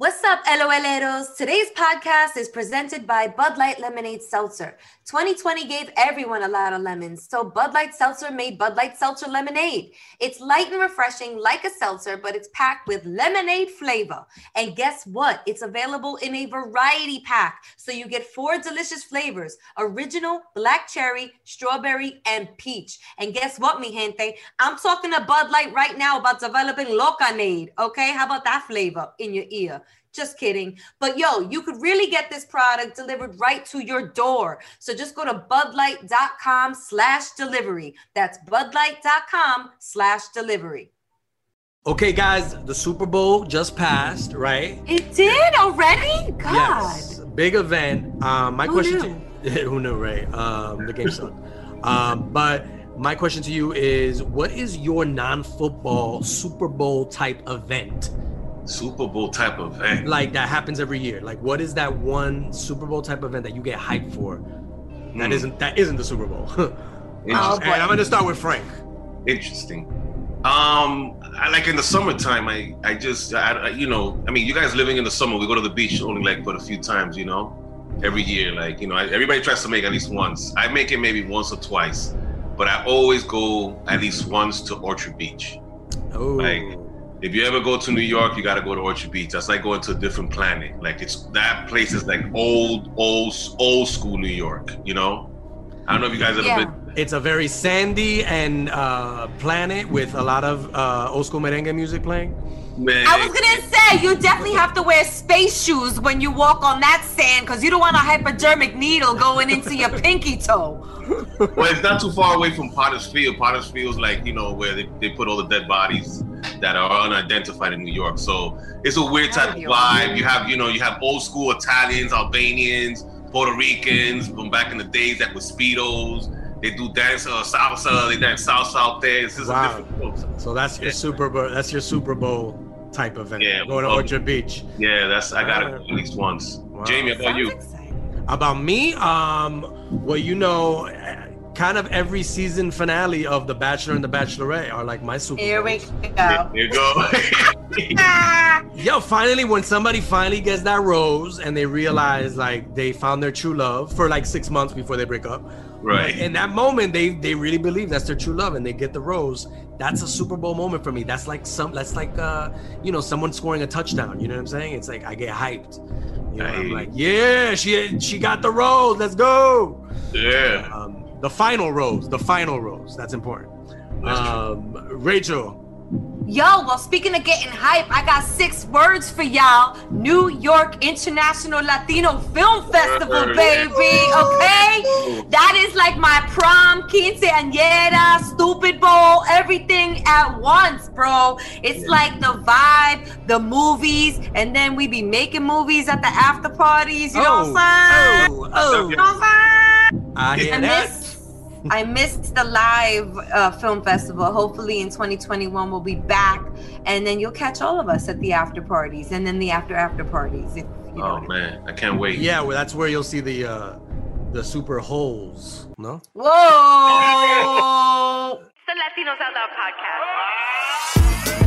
What's up, LOLeros? Today's podcast is presented by Bud Light Lemonade Seltzer. 2020 gave everyone a lot of lemons, so Bud Light Seltzer made Bud Light Seltzer Lemonade. It's light and refreshing like a seltzer, but it's packed with lemonade flavor. And guess what? It's available in a variety pack, so you get four delicious flavors original, black cherry, strawberry, and peach. And guess what, mi gente? I'm talking to Bud Light right now about developing Locanade, okay? How about that flavor in your ear? Just kidding. But yo, you could really get this product delivered right to your door. So just go to budlight.com slash delivery. That's budlight.com slash delivery. Okay, guys, the Super Bowl just passed, right? It did already? God. Yes, big event. Um, my Who question knew? to who knew, right? Um, the game sucked. um, but my question to you is, what is your non-football Super Bowl type event? Super Bowl type of event. like that happens every year. Like, what is that one Super Bowl type event that you get hyped for? That Hmm. isn't that isn't the Super Bowl. and I'm gonna start with Frank. Interesting. Um, I like in the summertime. I I just I, I you know I mean you guys living in the summer we go to the beach only like but a few times you know every year like you know I, everybody tries to make at least once. I make it maybe once or twice, but I always go at least once to Orchard Beach. Oh, Like, If you ever go to New York, you got to go to Orchard Beach. That's like going to a different planet. Like it's that place is like old, old, old school New York. You know. I don't know if you guys ever Yeah. been. it's a very sandy and uh, planet with a lot of uh, old school merengue music playing. Man, I was gonna say you definitely have to wear space shoes when you walk on that sand because you don't want a hypodermic needle going into your pinky toe. well, it's not too far away from Potter's Field. Potter's Field's like, you know, where they, they put all the dead bodies that are unidentified in New York. So it's a weird type of vibe. You have, you know, you have old school Italians, Albanians, Puerto Ricans from back in the days that were Speedos. They do dance uh, salsa, they dance salsa out there. This is Wow. a different culture. So that's your Yeah. Super Bowl. That's your Super Bowl type of event. Yeah, going to well- Orchard Beach. Yeah, that's I gotta Alright. go at least once. Wow. Jamie, about you? Exciting. About me, um, well, you know, kind of every season finale of The Bachelor and The Bachelorette are like my Super Here we go. Here you go. Yo, finally, when somebody finally gets that rose and they realize like they found their true love for like six months before they break up. Right. In that moment, they they really believe that's their true love and they get the rose. That's a Super Bowl moment for me. That's like some that's like uh you know someone scoring a touchdown. You know what I'm saying? It's like I get hyped. You know, I'm like, yeah, she she got the rose. Let's go. Yeah. Um, the final rose. The final rose. That's important. That's. Um, Rachel. Yo, well, speaking of getting hype, I got six words for y'all. New York International Latino Film Festival, baby. Okay? That is like my prom, quinceañera, stupid bowl, everything at once, bro. It's like the vibe, the movies, and then we be making movies at the after parties. You know what I'm saying? oh, oh. You know what I'm saying? I hear I that. missed, I missed the live uh, film festival. Hopefully in 2021 we'll be back, and then you'll catch all of us at the after parties, and then the after after parties. If you know. Oh what I mean. man, I can't wait. Yeah, well, that's where you'll see the uh the super holes. No. Whoa! The Latinos Out Loud podcast.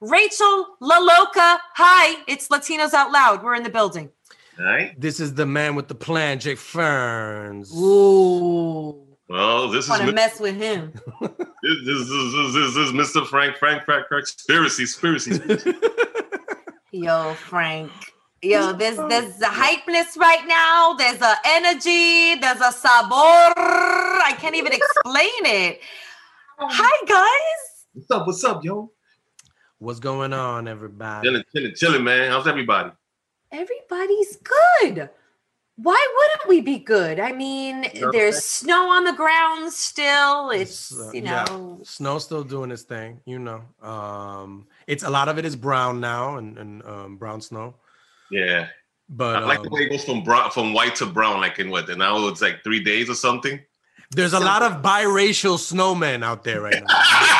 Rachel La Loca. Hi, it's Latinos Out Loud. We're in the building. All right. This is the man with the plan, Jake Ferns. Ooh. Well, this is Want to mess with him. this, this, this, this, this is Mr. Frank Frank Frank Frank conspiracy conspiracy. Yo, Frank. Yo, there's there's a hypeness right now. There's a energy. There's a sabor. I can't even explain it. Oh. Hi guys. What's up? What's up, yo? What's going on, everybody? Chilling, chilling, chilling, man. How's everybody? Everybody's good. Why wouldn't we be good? I mean, Yeah. there's snow on the ground still. It's It's, uh, you yeah. know. Snow's still doing its thing, you know. Um, it's a lot of it is brown now and, and um, brown snow. Yeah. But I like the um, way it goes from brown, from white to brown, like in what? And now it's like three days or something. there's a lot of biracial snowmen out there right now.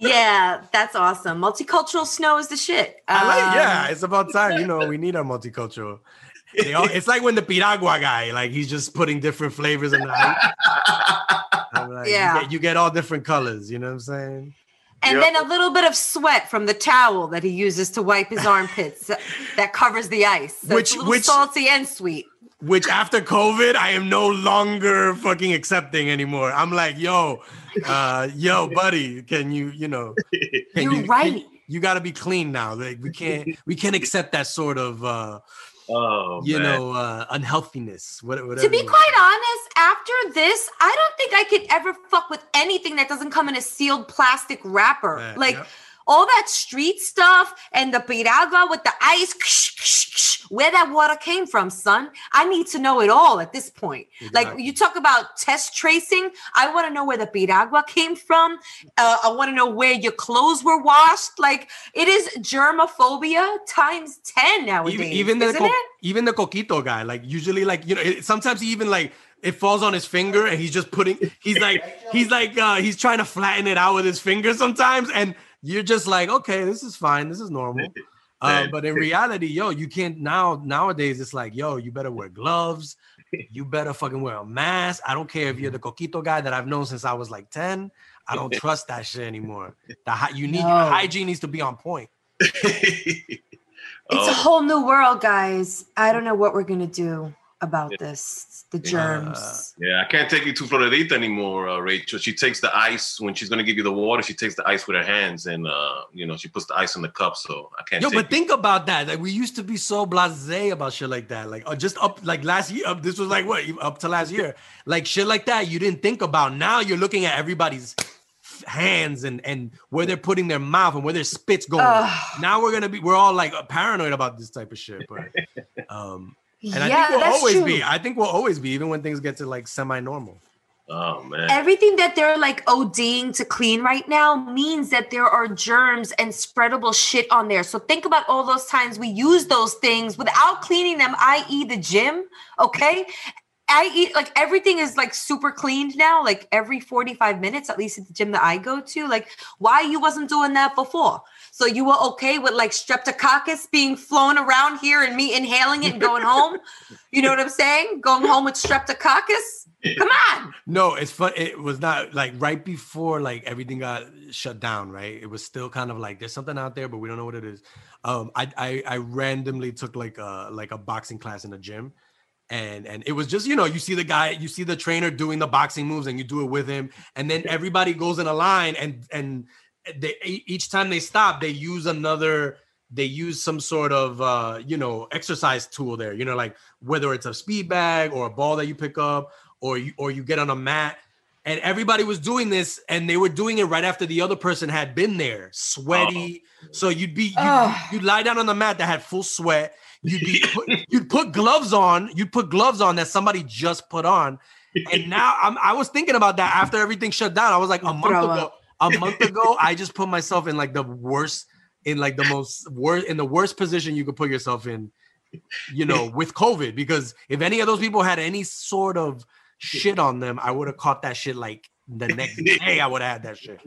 Yeah, that's awesome. Multicultural snow is the shit. I like, yeah, Um, it's about time. You know, we need our multicultural. They all, it's like when the piragua guy, like he's just putting different flavors in the ice. I'm like, you Yeah. get- you get all different colors. You know what I'm saying? And Yep. then a little bit of sweat from the towel that he uses to wipe his armpits that- that covers the ice. So Which- it's a little which- salty and sweet. Which after COVID, I am no longer fucking accepting anymore. I'm like, yo, uh, yo, buddy, can you, you know, can You're you, right. can- you got to be clean now. Like we can't, we can't accept that sort of, uh, oh, you man. know, uh, unhealthiness. What, whatever. To be quite honest, after this, I don't think I could ever fuck with anything that doesn't come in a sealed plastic wrapper. Yeah, like yep. All that street stuff and the piragua with the ice, where that water came from, son. I need to know it all at this point. Like you talk about test tracing, I want to know where the piragua came from. Uh, I want to know where your clothes were washed. Like it is germophobia times 10 nowadays. even, even the isn't co- it? even the coquito guy like usually like you know it, sometimes he even like it falls on his finger and he's just putting he's like he's like uh he's trying to flatten it out with his finger sometimes and you're just like okay this is fine this is normal. Uh, but in reality yo you can't now nowadays it's like yo you better wear gloves. You better fucking wear a mask. I don't care if you're the coquito guy that i've known since i was like 10 i don't trust that shit anymore. The hy- you need No. your hygiene needs to be on point. It's a Oh, whole new world, guys. I don't know what we're gonna do about this. The Uh, germs. yeah, I can't take you to Floridita anymore, uh, Rachel. She takes the ice when she's gonna give you the water. She takes the ice with her hands, and uh, you know she puts the ice in the cup. So I can't. Yo, take but you. think about that. Like we used to be so blasé about shit like that. Like uh, just up like last year. Up, this was like what up to last year. Like shit like that. You didn't think about. Now you're looking at everybody's hands and and where they're putting their mouth and where their spits going. Ugh. now we're gonna be. We're all like paranoid about this type of shit. But um, and I yeah, think we'll that's always true. be. I think we'll always be, even when things get to like semi-normal. oh man, Everything that they're like ODing to clean right now means that there are germs and spreadable shit on there. So think about all those times we use those things without cleaning them, i.e., the gym. Okay. I eat like everything is like super cleaned now, like every 45 minutes, at least at the gym that I go to. Like, why you wasn't doing that before? So you were okay with like streptococcus being flown around here and me inhaling it and going home? You know what I'm saying? Going home with streptococcus? Come on. No, it's fun. It was not like right before like everything got shut down, right? It was still kind of like there's something out there, but we don't know what it is. Um, I I, I randomly took like a like a boxing class in a gym, and and it was just you know you see the guy, you see the trainer doing the boxing moves, and you do it with him, and then everybody goes in a line, and and they each time they stop, they use another. They use some sort of uh, you know exercise tool there, you know, like whether it's a speed bag or a ball that you pick up or you or you get on a mat and everybody was doing this and they were doing it right after the other person had been there sweaty so you'd be you'd, Ugh. you'd lie down on the mat that had full sweat you'd be put, you'd put gloves on you'd put gloves on that somebody just put on and now I'm, i was thinking about that after everything shut down i was like a month Throw ago up. A month ago i just put myself in like the worst in like the most worst in the worst position you could put yourself in, you know, with COVID. Because if any of those people had any sort of shit on them, I would have caught that shit like the next day. I would have had that shit.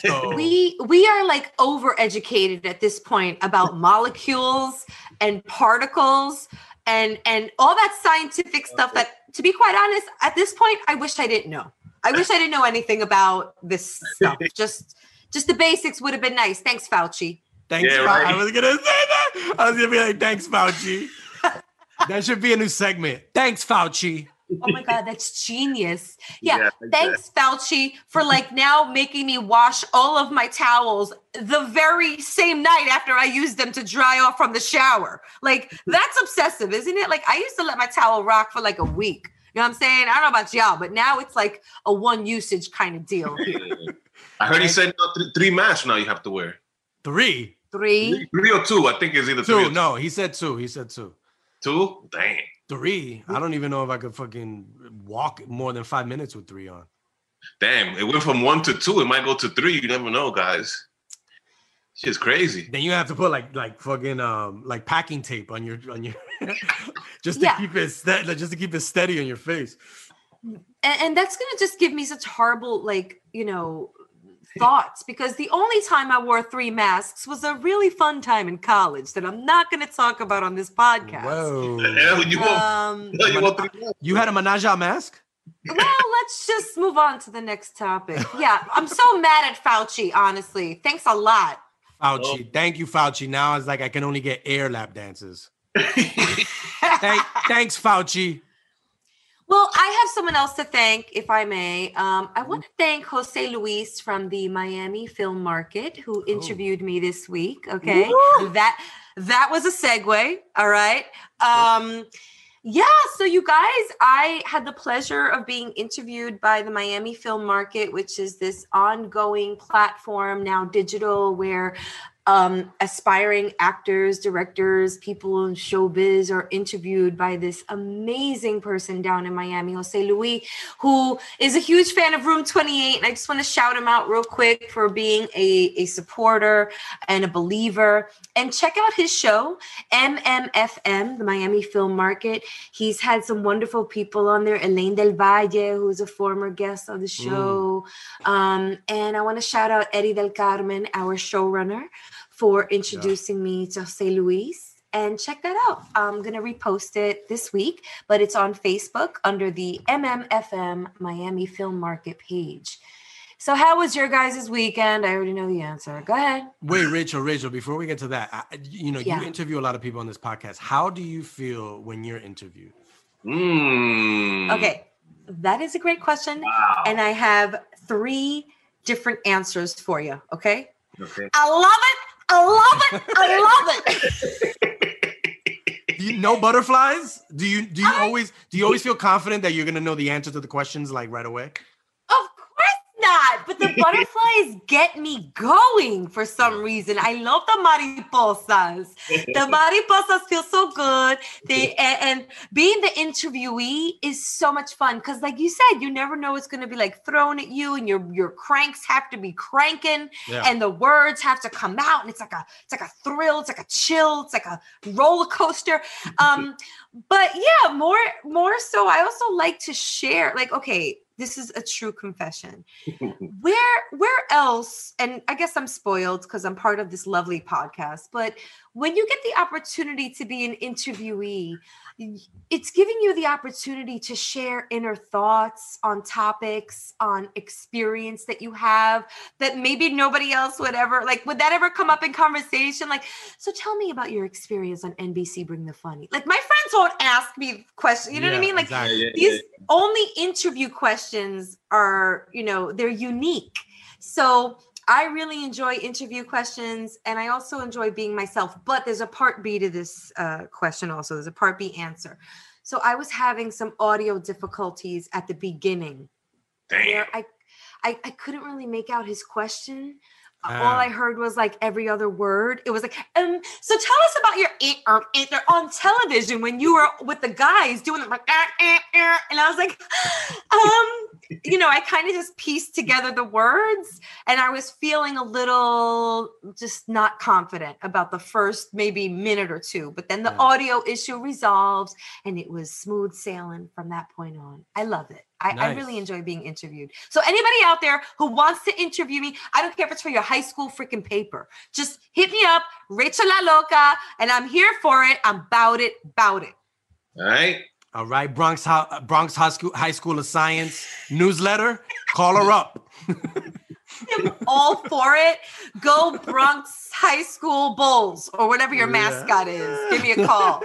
So we we are like overeducated at this point about molecules and particles and and all that scientific stuff that to be quite honest at this point i wish i didn't know i wish i didn't know anything about this stuff just just the basics would have been nice thanks fauci thanks. Yeah, Fau- right. I was gonna say that. I was gonna be like, thanks, Fauci. that should be a new segment. Thanks, Fauci. oh my god that's genius yeah, Yeah, like thanks fauci for like now making me wash all of my towels the very same night after i used them to dry off from the shower like that's obsessive isn't it like i used to let my towel rock for like a week you know what i'm saying i don't know about y'all but now it's like a one usage kind of deal I heard he said no, th- three masks now you have to wear. Three. three Three or two, I think is either three Two. No, he said two. He said two. two. Dang. Three. I don't even know if I could fucking walk more than five minutes with three on. Damn, it went from one to two. It might go to three. You never know, guys. Shit's crazy. Then you have to put like like fucking um like packing tape on your on your just to Yeah. keep it steady, just to keep it steady on your face. and, and that's gonna just give me such horrible like you know thoughts because the only time i wore three masks was a really fun time in college that i'm not gonna talk about on this podcast Whoa. You um you want three masks? You had a menage a mask? well, let's just move on to the next topic. Yeah, I'm so mad at Fauci, honestly. Thanks a lot. Fauci. Oh. Thank you, Fauci. Now it's like I can only get air lap dances. Thank, thanks, Fauci. Well, I have someone else to thank, if I may. Um, I want to thank Jose Luis from the Miami Film Market, who interviewed me this week. Okay, that that was a segue. All right. Um, yeah. So, you guys, I had the pleasure of being interviewed by the Miami Film Market, which is this ongoing platform now digital where um, aspiring actors, directors, people in showbiz are interviewed by this amazing person down in Miami, Jose Luis, who is a huge fan of Room 28. And I just want to shout him out real quick for being a, a supporter and a believer. And check out his show, MMFM, the Miami Film Market. He's had some wonderful people on there. Elaine Del Valle, who's a former guest on the show. Um, and I want to shout out Eddie Del Carmen, our showrunner, for introducing me to Jose Luis. And check that out. I'm going to repost it this week, but it's on Facebook under the MMFM Miami Film Market page. So, how was your guys' weekend? I already know the answer. Go ahead. Wait, Rachel, Rachel, before we get to that, I, you know, Yeah. you interview a lot of people on this podcast. How do you feel when you're interviewed? Mm. Okay, that is a great question. Wow. And I have three different answers for you. Okay. Okay. I love it. I love it. I love it. Do you know butterflies? Do you do you I- always do you always feel confident that you're gonna know the answer to the questions like right away? Not. But the butterflies get me going for some reason. I love the mariposas. The mariposas feel so good. They and, and being the interviewee is so much fun because, like you said, you never know what's going to be like thrown at you, and your your cranks have to be cranking, Yeah. and the words have to come out, and it's like a it's like a thrill, it's like a chill, it's like a roller coaster. Um, but yeah, more more so, I also like to share. Like, okay, this is a true confession. Where where else and i guess i'm spoiled because i'm part of this lovely podcast but when you get the opportunity to be an interviewee it's giving you the opportunity to share inner thoughts on topics on experience that you have that maybe nobody else would ever like would that ever come up in conversation? Like so tell me about your experience on nbc bring the funny. Like my friends won't ask me questions you know what i mean? Like exactly. Yeah, yeah, these only interview questions are you know they're unique. So i really enjoy interview questions and i also enjoy being myself but there's a part b to this uh, question also there's a part b answer so i was having some audio difficulties at the beginning Damn. where I, I I couldn't really make out his question. Uh, Ah. All I heard was like every other word. It was like, um, so tell us about your in- um, in- on television when you were with the guys doing "Ah, ah, ah," and I was like, um, you know, I kind of just pieced together the words and I was feeling a little just not confident about the first maybe minute or two. But then the Yeah. audio issue resolved and it was smooth sailing from that point on. I love it. I, I really enjoy being interviewed. So anybody out there who wants to interview me, I don't care if it's for your high school freaking paper. Just hit me up, Rachel La Loca, and I'm here for it. I'm about it, about it. All right. All right, Bronx Ho- Bronx High School High School of Science newsletter. Call her up. I'm all for it. Go Bronx High School Bulls or whatever your Yeah. mascot is. Give me a call.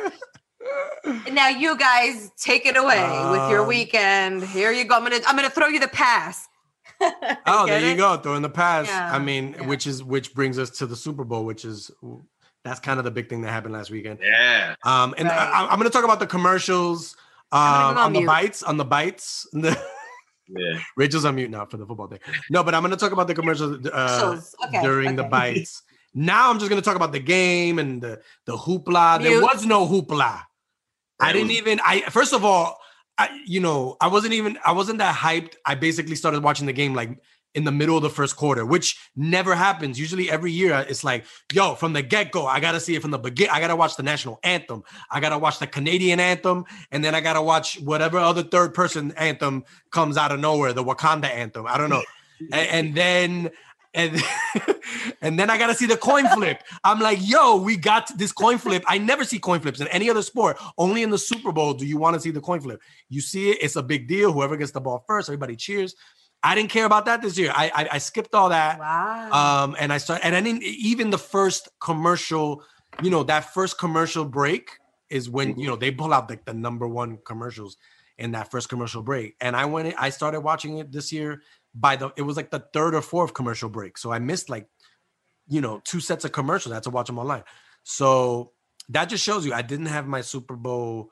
Now you guys take it away with your Um, weekend. Here you go. I'm gonna I'm gonna throw you the pass. Oh, there you go. Throw in the pass. Yeah, I mean, yeah. which is which brings us to the Super Bowl, which is that's kind of the big thing that happened last weekend. Yeah. Um, and Right. I, I'm going to talk about the commercials um, on on the bites. On the bites. Yeah. Rachel's on mute now for the football thing. No, but I'm going to talk about the commercials uh, Okay, during the bites. Now I'm just going to talk about the game and the the hoopla. There was no hoopla. I didn't even. I first of all, I, you know, I wasn't even. I wasn't that hyped. I basically started watching the game like in the middle of the first quarter, which never happens. Usually, every year uh, it's like, yo, from the get go, I gotta see it from the begin. I gotta watch the national anthem. I gotta watch the Canadian anthem, and then I gotta watch whatever other third person anthem comes out of nowhere, the Wakanda anthem. I don't know, and, and then. And, and then I gotta see the coin flip. I'm like, yo, we got this coin flip. I never see coin flips in any other sport. Only in the Super Bowl do you want to see the coin flip. You see it, it's a big deal. Whoever gets the ball first, everybody cheers. I didn't care about that this year. I I, I skipped all that. Wow. Um, and I started, and I didn't even the first commercial, you know, that first commercial break is when you know they pull out like the number one commercials in that first commercial break. And I went, I started watching it this year by the it was like the third or fourth commercial break. So I missed like, you know, two sets of commercials. I had to watch them online. So that just shows you I didn't have my Super Bowl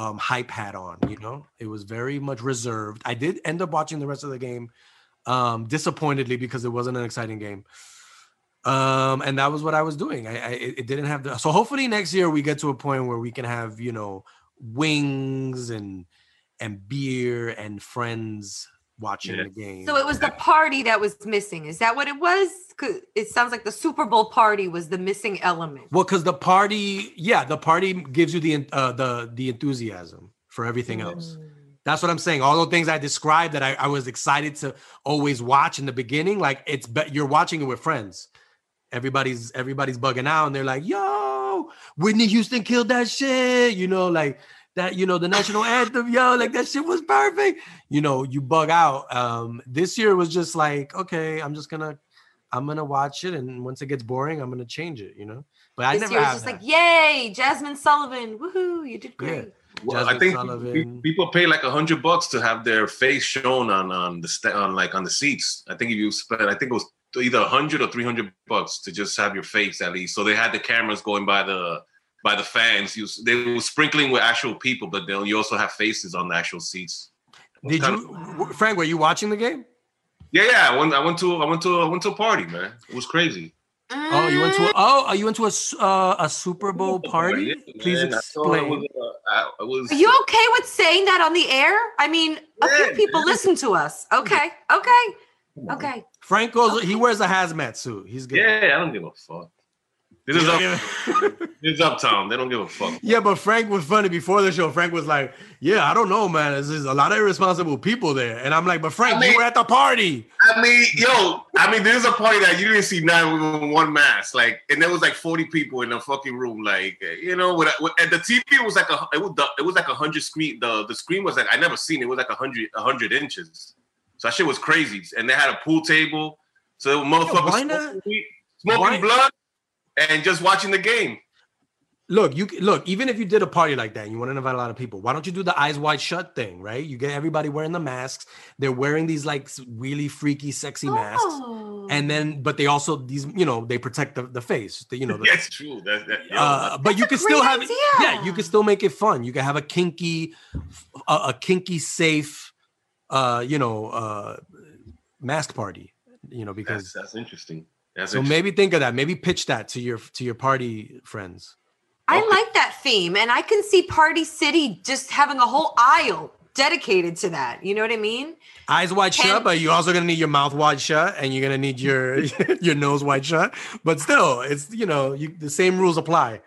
um hype hat on, you know. It was very much reserved. I did end up watching the rest of the game um disappointedly because it wasn't an exciting game um and that was what i was doing i, I it didn't have the so hopefully next year we get to a point where we can have you know wings and and beer and friends watching Yeah. the game so it was the party that was missing. Is that what it was? It sounds like the Super Bowl party was the missing element. well because the party yeah the party gives you the uh the the enthusiasm for everything else Mm. That's what I'm saying. All the things I described that I, I was excited to always watch in the beginning, like it's but you're watching it with friends. Everybody's everybody's bugging out and they're like, yo, Whitney Houston killed that shit. You know, like that, you know, the national anthem, yo, like that shit was perfect. You know, you bug out. Um, this year was just like, okay, I'm just gonna I'm gonna watch it, and once it gets boring, I'm gonna change it, you know. But I This never year was just that. like, yay, Jazmine Sullivan. Woohoo, you did great. Well, I think Sullivan. people pay like a hundred bucks to have their face shown on on the sta- on like on the seats. I think if you spend, I think it was either a hundred or three hundred bucks to just have your face at least. So they had the cameras going by the by the fans. You, they were sprinkling with actual people, but then you also have faces on the actual seats. Did kinda- you, Frank? Were you watching the game? Yeah, yeah. I went. I went to. I went to. I went to a party, man. It was crazy. Oh, you went to a, oh, you went to a s- uh, a Super Bowl party? Please man. I explain. was, uh, I- I was- Are you okay with saying that on the air? I mean, a few people man. listen to us. Okay, okay, okay. Frank goes. He wears a hazmat suit. He's good. Yeah, I don't give a fuck. This is up. This is uptown. They don't give a fuck. Yeah, but Frank was funny before the show. Frank was like, "Yeah, I don't know, man. There's, there's a lot of irresponsible people there." And I'm like, "But Frank, I mean- you were at the party." I mean, yo, I mean, there's a party that you didn't see nine with one mask, like, and there was like 40 people in the fucking room, like, you know, with, with and the TV was like a, it was, the, it was like a hundred screen. The the screen was like I never seen it. It was like a hundred, a hundred inches. So that shit was crazy. And they had a pool table, so motherfuckers why not? smoking, smoking blood and just watching the game. Look, you look. Even if you did a party like that, and you want to invite a lot of people. Why don't you do the eyes wide shut thing? Right? You get everybody wearing the masks. They're wearing these like really freaky, sexy masks. Oh. And then, but they also these, you know, they protect the, the face. The, you know, the, That's true. That, that, yo, uh, but you can still great have it. idea. Yeah, you can still make it fun. You can have a kinky, a, a kinky safe, uh, you know, uh, mask party. You know, that's, because that's interesting. That's so interesting. maybe think of that. Maybe pitch that to your to your party friends. I Okay. like that theme, and I can see Party City just having a whole aisle dedicated to that. You know what I mean? Eyes wide Can- shut, but you're also gonna need your mouth wide shut, and you're gonna need your your nose wide shut. But still, it's you know you, the same rules apply.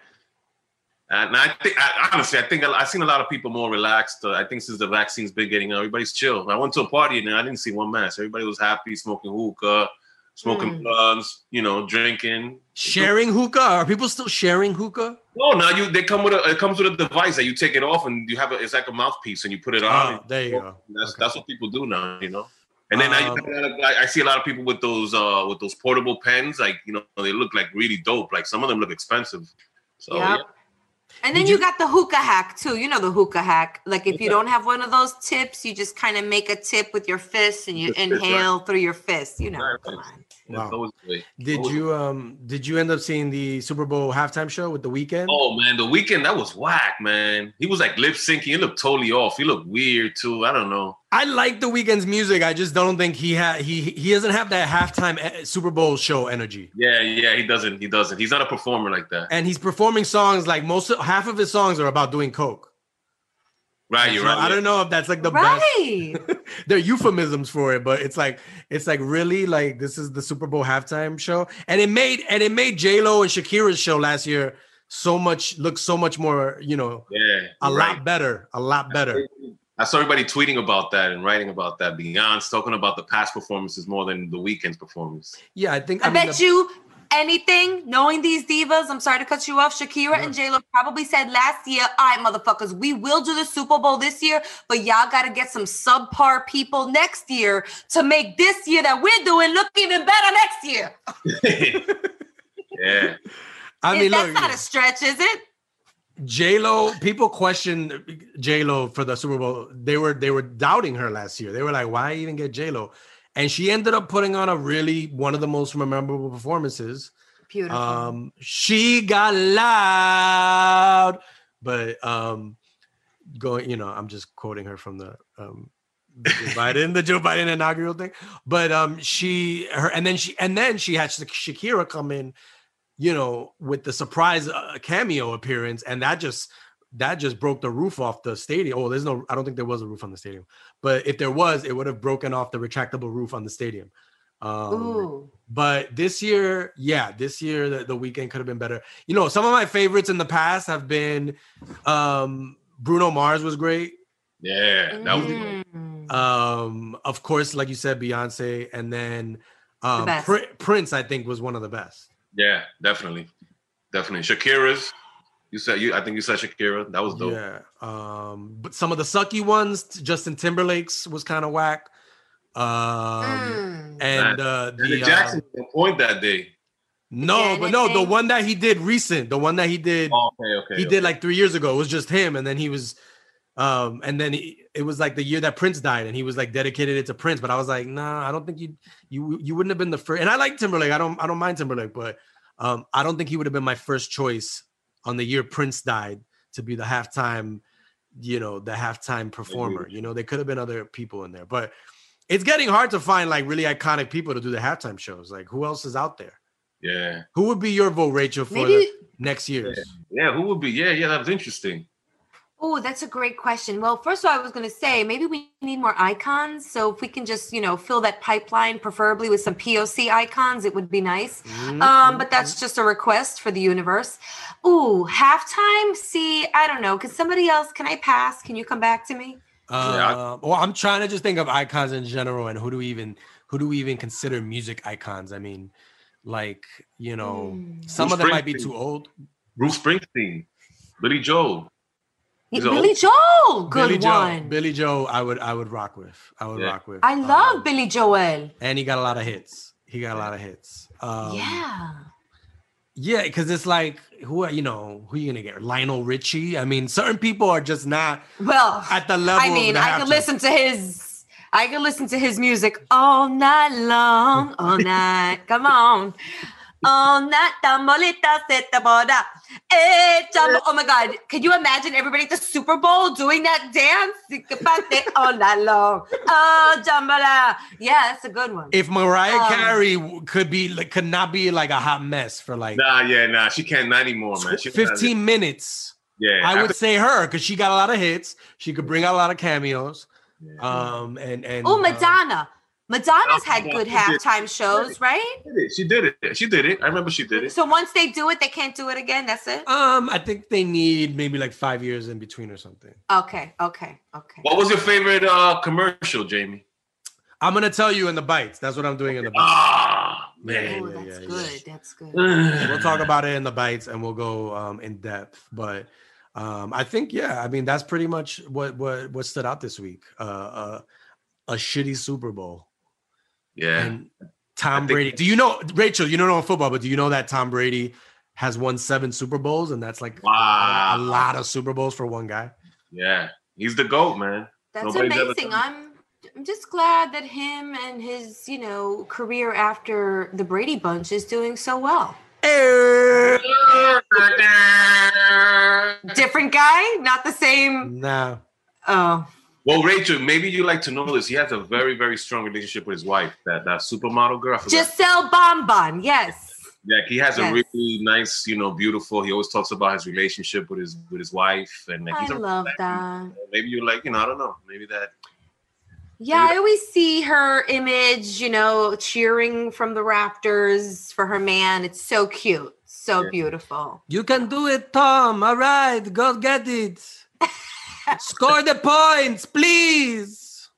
And I think, I, honestly, I think I've seen a lot of people more relaxed. Uh, I think since the vaccine's been getting, out, everybody's chill. I went to a party and I didn't see one mask. Everybody was happy, smoking hookah, smoking Mm. blunts, you know, drinking. Sharing hookah? Are people still sharing hookah? No, now you they come with a it comes with a device that you take it off and you have a it's like a mouthpiece and you put it on. Oh, there you go. That's Okay. that's what people do now, you know. And then I, Um, I, I see a lot of people with those uh with those portable pens, like you know, they look like really dope. Like some of them look expensive. So Yep. yeah. And then you, you- got the hookah hack too. You know the hookah hack. Like if you don't have one of those tips, you just kind of make a tip with your fist and you fist, right. inhale through your fist. You know, Right, come on. Wow. Did you um did you end up seeing the Super Bowl halftime show with the Weeknd? Oh man, the Weeknd that was whack, man. He was like lip syncing. He looked totally off. He looked weird too. I don't know. I like the Weeknd's music. I just don't think he had he he doesn't have that halftime Super Bowl show energy. Yeah, yeah, he doesn't. He doesn't. He's not a performer like that. And he's performing songs like most half of his songs are about doing coke. Right, you're So right. I don't know if that's like the best. Right. They're euphemisms for it, but it's like it's like really like this is the Super Bowl halftime show, and it made and it made J Lo and Shakira's show last year so much look so much more you know Yeah, a you're lot better, a lot better. I saw everybody tweeting about that and writing about that. Beyonce talking about the past performances more than the Weeknd's performance. Yeah, I think I, I, mean, bet the- you anything, knowing these divas, I'm sorry to cut you off. Shakira and J Lo probably said last year, all right, motherfuckers, we will do the Super Bowl this year, but y'all got to get some subpar people next year to make this year that we're doing look even better next year. yeah, I mean, that's look, not a stretch, is it? J Lo. People questioned J Lo for the Super Bowl. They were they were doubting her last year. They were like, why even get J Lo? And she ended up putting on a really one of the most memorable performances. Beautiful. Um, she got loud, but um, going, you know, I'm just quoting her from the um, the Biden, the Joe Biden inaugural thing. But um, she, her, and then she, and then she had Shakira come in, you know, with the surprise uh, cameo appearance, and that just that just broke the roof off the stadium. Oh, there's no, I don't think there was a roof on the stadium, but if there was, it would have broken off the retractable roof on the stadium. Um, Ooh. but this year, yeah, this year the, the Weeknd could have been better. You know, some of my favorites in the past have been um Bruno Mars was great. yeah, that was the Mm. Um, of course, like you said, Beyonce, and then um best. Pri- Prince, I think, was one of the best. yeah, definitely, definitely. Shakira's. You said you. I think you said Shakira. That was dope. Yeah. Um, but some of the sucky ones, Justin Timberlake's was kind of whack. Um, Mm. and uh, the Janet uh, Jackson was on point that day. no, Yeah, but no, the one that he did recent, the one that he did Oh, okay, okay. he okay. did like three years ago. It was just him, and then he was, um, and then he, it was like the year that Prince died, and he was like dedicated it to Prince. But I was like, nah, I don't think you you you wouldn't have been the first. And I like Timberlake. I don't I don't mind Timberlake, but um, I don't think he would have been my first choice on the year Prince died to be the halftime, you know, the halftime performer. Mm-hmm. You know, there could have been other people in there, but it's getting hard to find like really iconic people to do the halftime shows. Like who else is out there? Yeah, Who would be your vote, Rachel, for Maybe. the next year's? yeah. Who would be? Yeah, yeah. That was interesting. Oh, that's a great question. Well, first of all, I was going to say maybe we need more icons. So if we can just, you know, fill that pipeline, preferably with some POC icons, it would be nice. Mm-hmm. Um, but that's just a request for the universe. Ooh, halftime. See, I don't know. Can somebody else? Can I pass? Can you come back to me? Yeah, Uh, well, I'm trying to just think of icons in general, and who do we even who do we even consider music icons? I mean, like you know, Mm. some Bruce of them might be too old. Bruce Springsteen, Billy Joel. He's Billy old. Joel, good Billy Joe, one. Billy Joe, I would I would rock with. I would Yeah. rock with. I love Um, Billy Joel. and he got a lot of hits. He got a lot of hits. Um, yeah. yeah, because it's like who are you know who are you gonna get? Lionel Richie. I mean, certain people are just not Well, at the level. I mean, I could listen to his. I could listen to his music all night long, all night. Come on, all night. Tambolita se te boda. Eh, Oh my God! Can you imagine everybody at the Super Bowl doing that dance? Sikapate all night long. Oh, jambalaya. Yeah, that's a good one. If Mariah Um, Carey could be like could not be like a hot mess for like Nah, yeah, nah. She can't not anymore, man. She 15 minutes Yeah, I would after- say her because she got a lot of hits. She could bring out a lot of cameos. Yeah. Um, and and Oh, Madonna. Madonna's had good halftime shows, right? She did it. She did it. She did it. I remember she did it. So once they do it, they can't do it again. That's it. Um, I think they need maybe like five years in between or something. Okay, okay, okay. What was your favorite uh commercial, Jamie? I'm gonna tell you in the bites. That's what I'm doing in the bites. Ah, Yeah, man. Oh, yeah, that's yeah, good. That's good. we'll talk about it in the bites and we'll go um, in depth. But um, I think yeah, I mean that's pretty much what what what stood out this week. Uh, uh, a shitty Super Bowl Yeah. and Tom think- Brady. Do you know Rachel? You don't know football, but do you know that Tom Brady has won seven Super Bowls and that's like Wow. a lot of Super Bowls for one guy. Yeah. He's the GOAT, man. That's Nobody's amazing. I'm I'm just glad that him and his, you know, career after the Brady bunch is doing so well. Different guy, not the same. No. Oh, Well, Rachel, maybe you like to know this. He has a very, very strong relationship with his wife, that, that supermodel girl. Gisele Bündchen. Yes. Yeah, he has Yes. a really nice, you know, beautiful. He always talks about his relationship with his with his wife, and like, I he's a love like, that. Maybe you like, you know, I don't know. Maybe that. Yeah, I always see her image, you know, cheering from the Raptors for her man. It's so cute. So Yeah. beautiful. You can do it, Tom. All right, go get it. Score the points, please.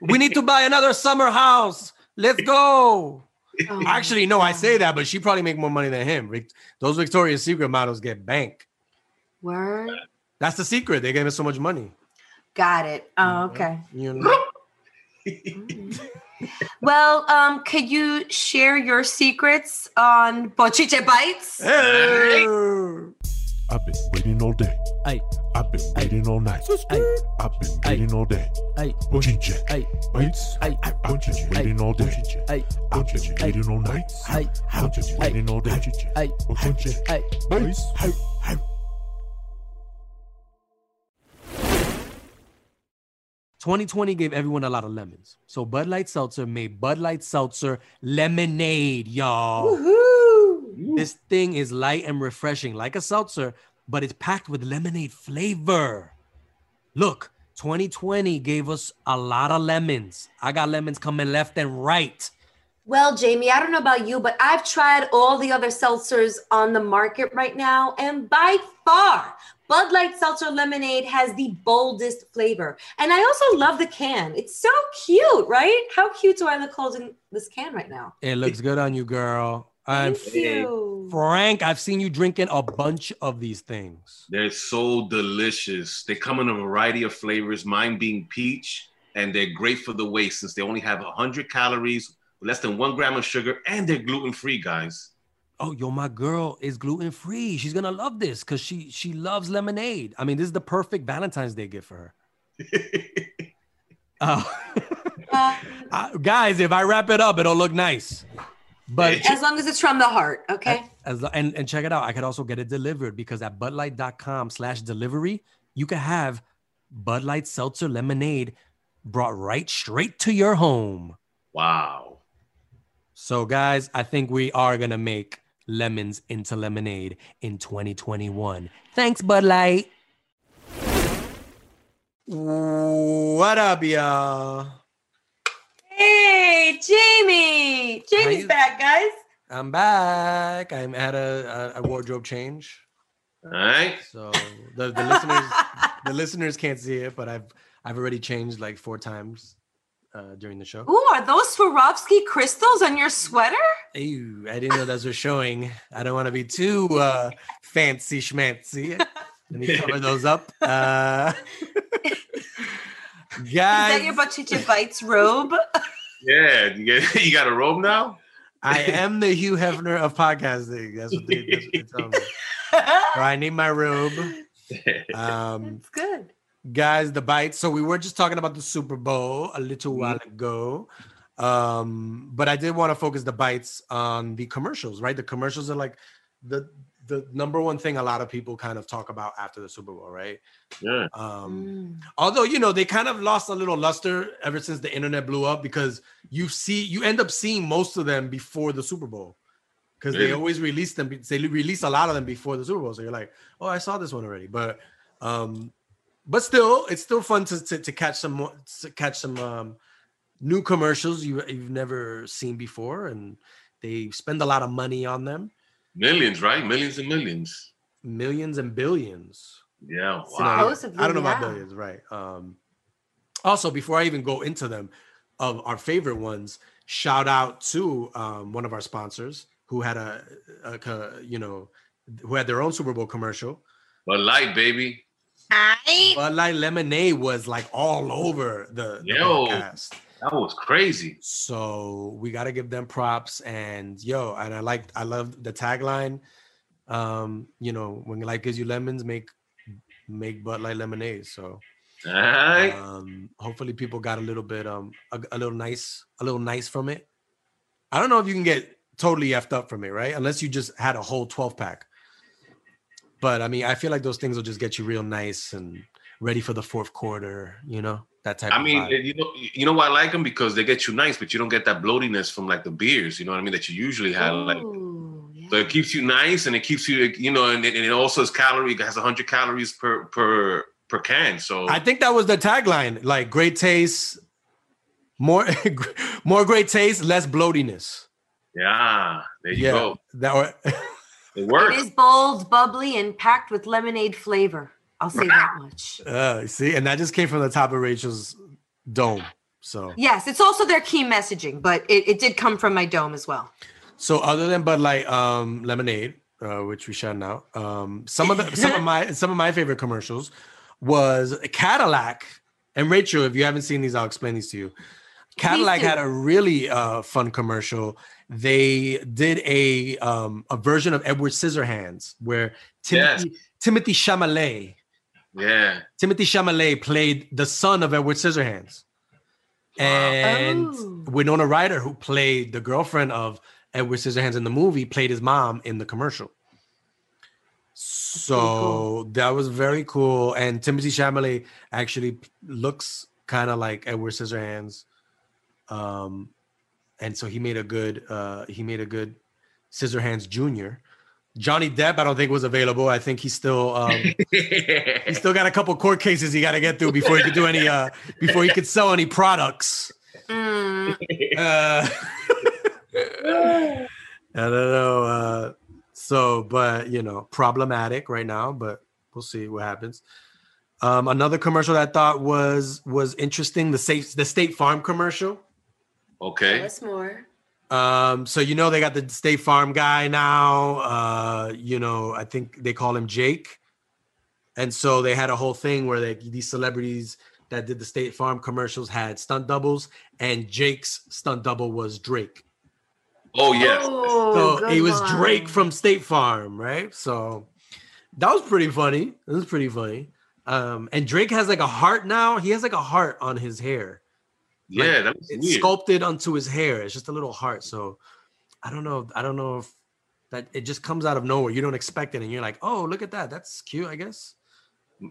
We need to buy another summer house. Let's go. Oh, Actually, no, I say that, but she probably make more money than him. Those Victoria's Secret models get bank. Word. That's the secret. They gave us so much money. Got it. Oh, okay. You know? Well, um, could you share your secrets on Bochinche Bites? Hey. I've been waiting all day. Ay, I've been waiting all night. I've been waiting all day. ay, Bochinche. ay, Bites. I've been waiting all day. I've been waiting all night. ay, I've been waiting all day. ay, Bochinche. ay. Bites. Hey, hey. 2020 gave everyone a lot of lemons. So Bud Light Seltzer made Bud Light Seltzer lemonade, y'all. This thing is light and refreshing, like a seltzer, but it's packed with lemonade flavor. Look, 2020 gave us a lot of lemons. I got lemons coming left and right. Well, Jamie, I don't know about you, but I've tried all the other seltzers on the market right now, and by far, Bud Light Seltzer Lemonade has the boldest flavor. And I also love the can. It's so cute, right? How cute do I look holding this can right now? It looks good on you, girl. And Thank you. Frank, I've seen you drinking a bunch of these things. They're so delicious. They come in a variety of flavors. Mine being peach, and they're great for the waist since they only have 100 calories, less than one gram of sugar, and they're gluten free, guys. Oh, yo, my girl is gluten free. She's gonna love this because she she loves lemonade. I mean, this is the perfect Valentine's Day gift for her. Oh, Uh, Uh, guys, if I wrap it up, it'll look nice. But as long as it's from the heart, okay? as and, and check it out, I could also get it delivered because at budlight.com slash delivery, you can have Bud Light Seltzer Lemonade brought right straight to your home. Wow. So, guys, I think we are gonna make lemons into lemonade in 2021. Thanks, Bud Light. What up, y'all? Hey, Jamie! Jamie's you- back, guys. I'm back. I'm at a, a, a wardrobe change. All right. So the, the listeners the listeners can't see it, but I've I've already changed like four times uh, during the show. Ooh, are those Swarovski crystals on your sweater? Ew, I didn't know those were showing. I don't want to be too uh, fancy schmancy. Let me cover those up. Uh, Is that your Bochinche Bites robe? Yeah. You, get, you got a robe now? I am the Hugh Hefner of podcasting. That's what they, that's what they tell me. So I need my robe. Um, That's good. guys the bites so we were just talking about the super bowl a little while ago um but i did want to focus the bites on the commercials right the commercials are like the the number one thing a lot of people kind of talk about after the super bowl right yeah. um Mm. although you know they kind of lost a little luster ever since the internet blew up because you see you end up seeing most of them before the super bowl because Really? they always release them. They release a lot of them before the Super Bowl, so you're like, oh, I saw this one already. But um, but still, it's still fun to to, to catch some more, to catch some um new commercials you you've never seen before, and they spend a lot of money on them, Millions, right? Millions and millions. millions and billions. Yeah. So, Wow. Supposedly, I don't know about yeah. billions, right? Um, also, before I even go into them, of our favorite ones, shout out to um, one of our sponsors who had a, a co- you know, who had their own Super Bowl commercial. But light, baby. Bud Light Lemonade was like all over the, the Yo. broadcast. That was crazy. So we got to give them props. And yo, and I like, I love the tagline. Um, you know, when life gives you lemons, make make Bud Light lemonade. So right. um hopefully people got a little bit um a, a little nice a little nice from it i don't know if you can get totally effed up from it right unless you just had a whole 12 pack but i mean i feel like those things will just get you real nice and ready for the fourth quarter you know that type I of mean, vibe. you know, you know why I like them because they get you nice, but you don't get that bloatiness from like the beers. You know what I mean? That you usually have. Like, yeah. so it keeps you nice, and it keeps you, you know, and it, and it also is calorie. It has 100 calories per per per can. So i think that was the tagline like great taste more more great taste less bloatiness yeah, there you yeah go. that were It It works. is bold, bubbly, and packed with lemonade flavor. I'll say that much. uh see and that just came from the top of rachel's dome so Yes, it's also their key messaging, but it, it did come from my dome as well. So other than Bud Light um, lemonade, uh, which we shout out, um, some of the some of my some of my favorite commercials was Cadillac. And Rachel, if you haven't seen these, I'll explain these to you. Cadillac had a really uh, fun commercial. They did a um, a version of Edward Scissorhands where Timothy Timothy Chalamet Yeah. Timothy Chalamet played the son of Edward Scissorhands. And Oh. Winona Ryder, who played the girlfriend of Edward Scissorhands in the movie, played his mom in the commercial. So that was very cool. And Timothy Chalamet actually looks kind of like Edward Scissorhands. Um, and so he made a good uh he made a good Scissorhands Jr. Johnny Depp, I don't think was available. I think he's still um He's still got a couple court cases he got to get through before he could do any uh before he could sell any products. Mm, Uh I don't know. Uh so but you know, problematic right now, but we'll see what happens. Um another commercial that I thought was was interesting, the safe the State Farm commercial. Okay. tell us more. Um, so you know they got the State Farm guy now. Uh, you know, I think they call him Jake. And so they had a whole thing where they these celebrities that did the State Farm commercials had stunt doubles, and Jake's stunt double was Drake. Oh yes. Oh, So it was one. Drake from State Farm, right? So that was pretty funny. It was pretty funny. Um, and Drake has like a heart now. He has like a heart on his hair. Yeah, that was it's weird. sculpted onto his hair. It's just a little heart. So I don't know. I don't know if that it just comes out of nowhere. You don't expect it, and you're like, oh, look at that. That's cute, I guess.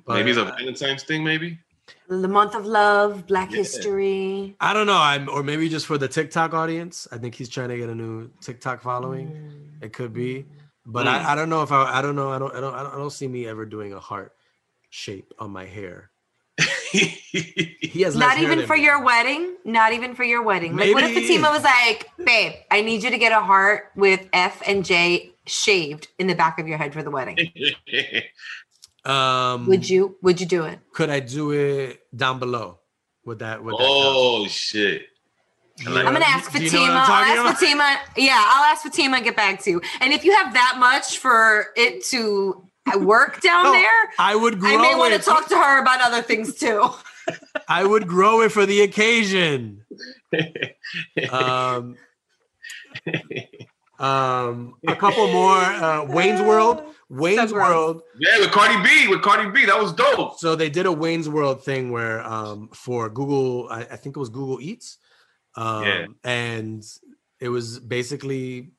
maybe it's a uh, Valentine's thing. Maybe. The month of love, Black Yeah. History. I don't know. I'm or maybe just for the TikTok audience. I think he's trying to get a new TikTok following. Mm. It could be, but Mm. I, I don't know if I I don't know. I don't I don't, I don't see me ever doing a heart shape on my hair. He has Not even for me. your wedding. Not even for your wedding. Like, what if Fatima was like, "Babe, I need you to get a heart with F and J shaved in the back of your head for the wedding"? Um, Would you? Would you do it? Could I do it down below? Would that? Would that oh shit. Do I'm you I'm know- gonna ask do Fatima. you know I'm I'll ask about? Fatima. Yeah, I'll ask Fatima and get back to you. And if you have that much for it to work down No, there, I would grow it. I may want to talk to her about other things too. I would grow it for the occasion. Um, um, a couple more. Uh, Wayne's World. Wayne's So. World. Yeah, with Cardi B, with Cardi B, that was dope. So they did a Wayne's World thing where um, for Google, I, I think it was Google Eats, um, Yeah. and it was basically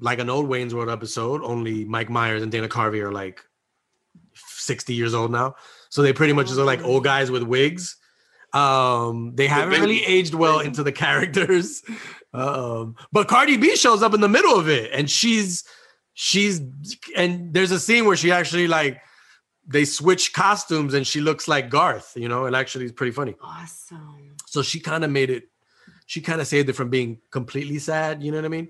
like an old Wayne's World episode. Only Mike Myers and Dana Carvey are like sixty years old now, so they pretty much just look like old guys with wigs. Um, they haven't really aged well into the characters. Um, but Cardi B shows up in the middle of it, and she's she's and there's a scene where she actually like they switch costumes and she looks like Garth. You know, it actually is pretty funny. Awesome. So she kind of made it. She kind of saved it from being completely sad. You know what I mean?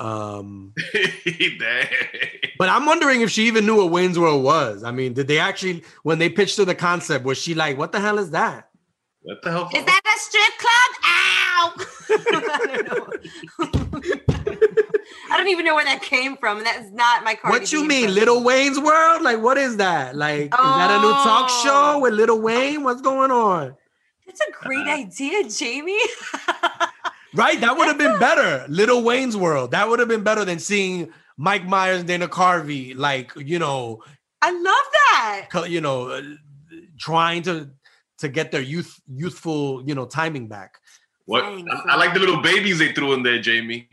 Um, but I'm wondering if she even knew what Wayne's World was. I mean, did they actually, when they pitched her the concept, was she like, "What the hell is that?" What the hell? Is that a strip club? Ow! I don't know. I don't even know where that came from. That's not my car. what you mean, impression. Little Wayne's World? Like, what is that? Like, is that a new talk Oh. show with Little Wayne? What's going on? That's a great idea, Jamie. Right, that would have been better. Little Wayne's World. That would have been better than seeing Mike Myers, and Dana Carvey, like you know, I love that. you know, uh, trying to to get their youth youthful, you know, timing back. What? I, I like the little babies they threw in there, Jamie.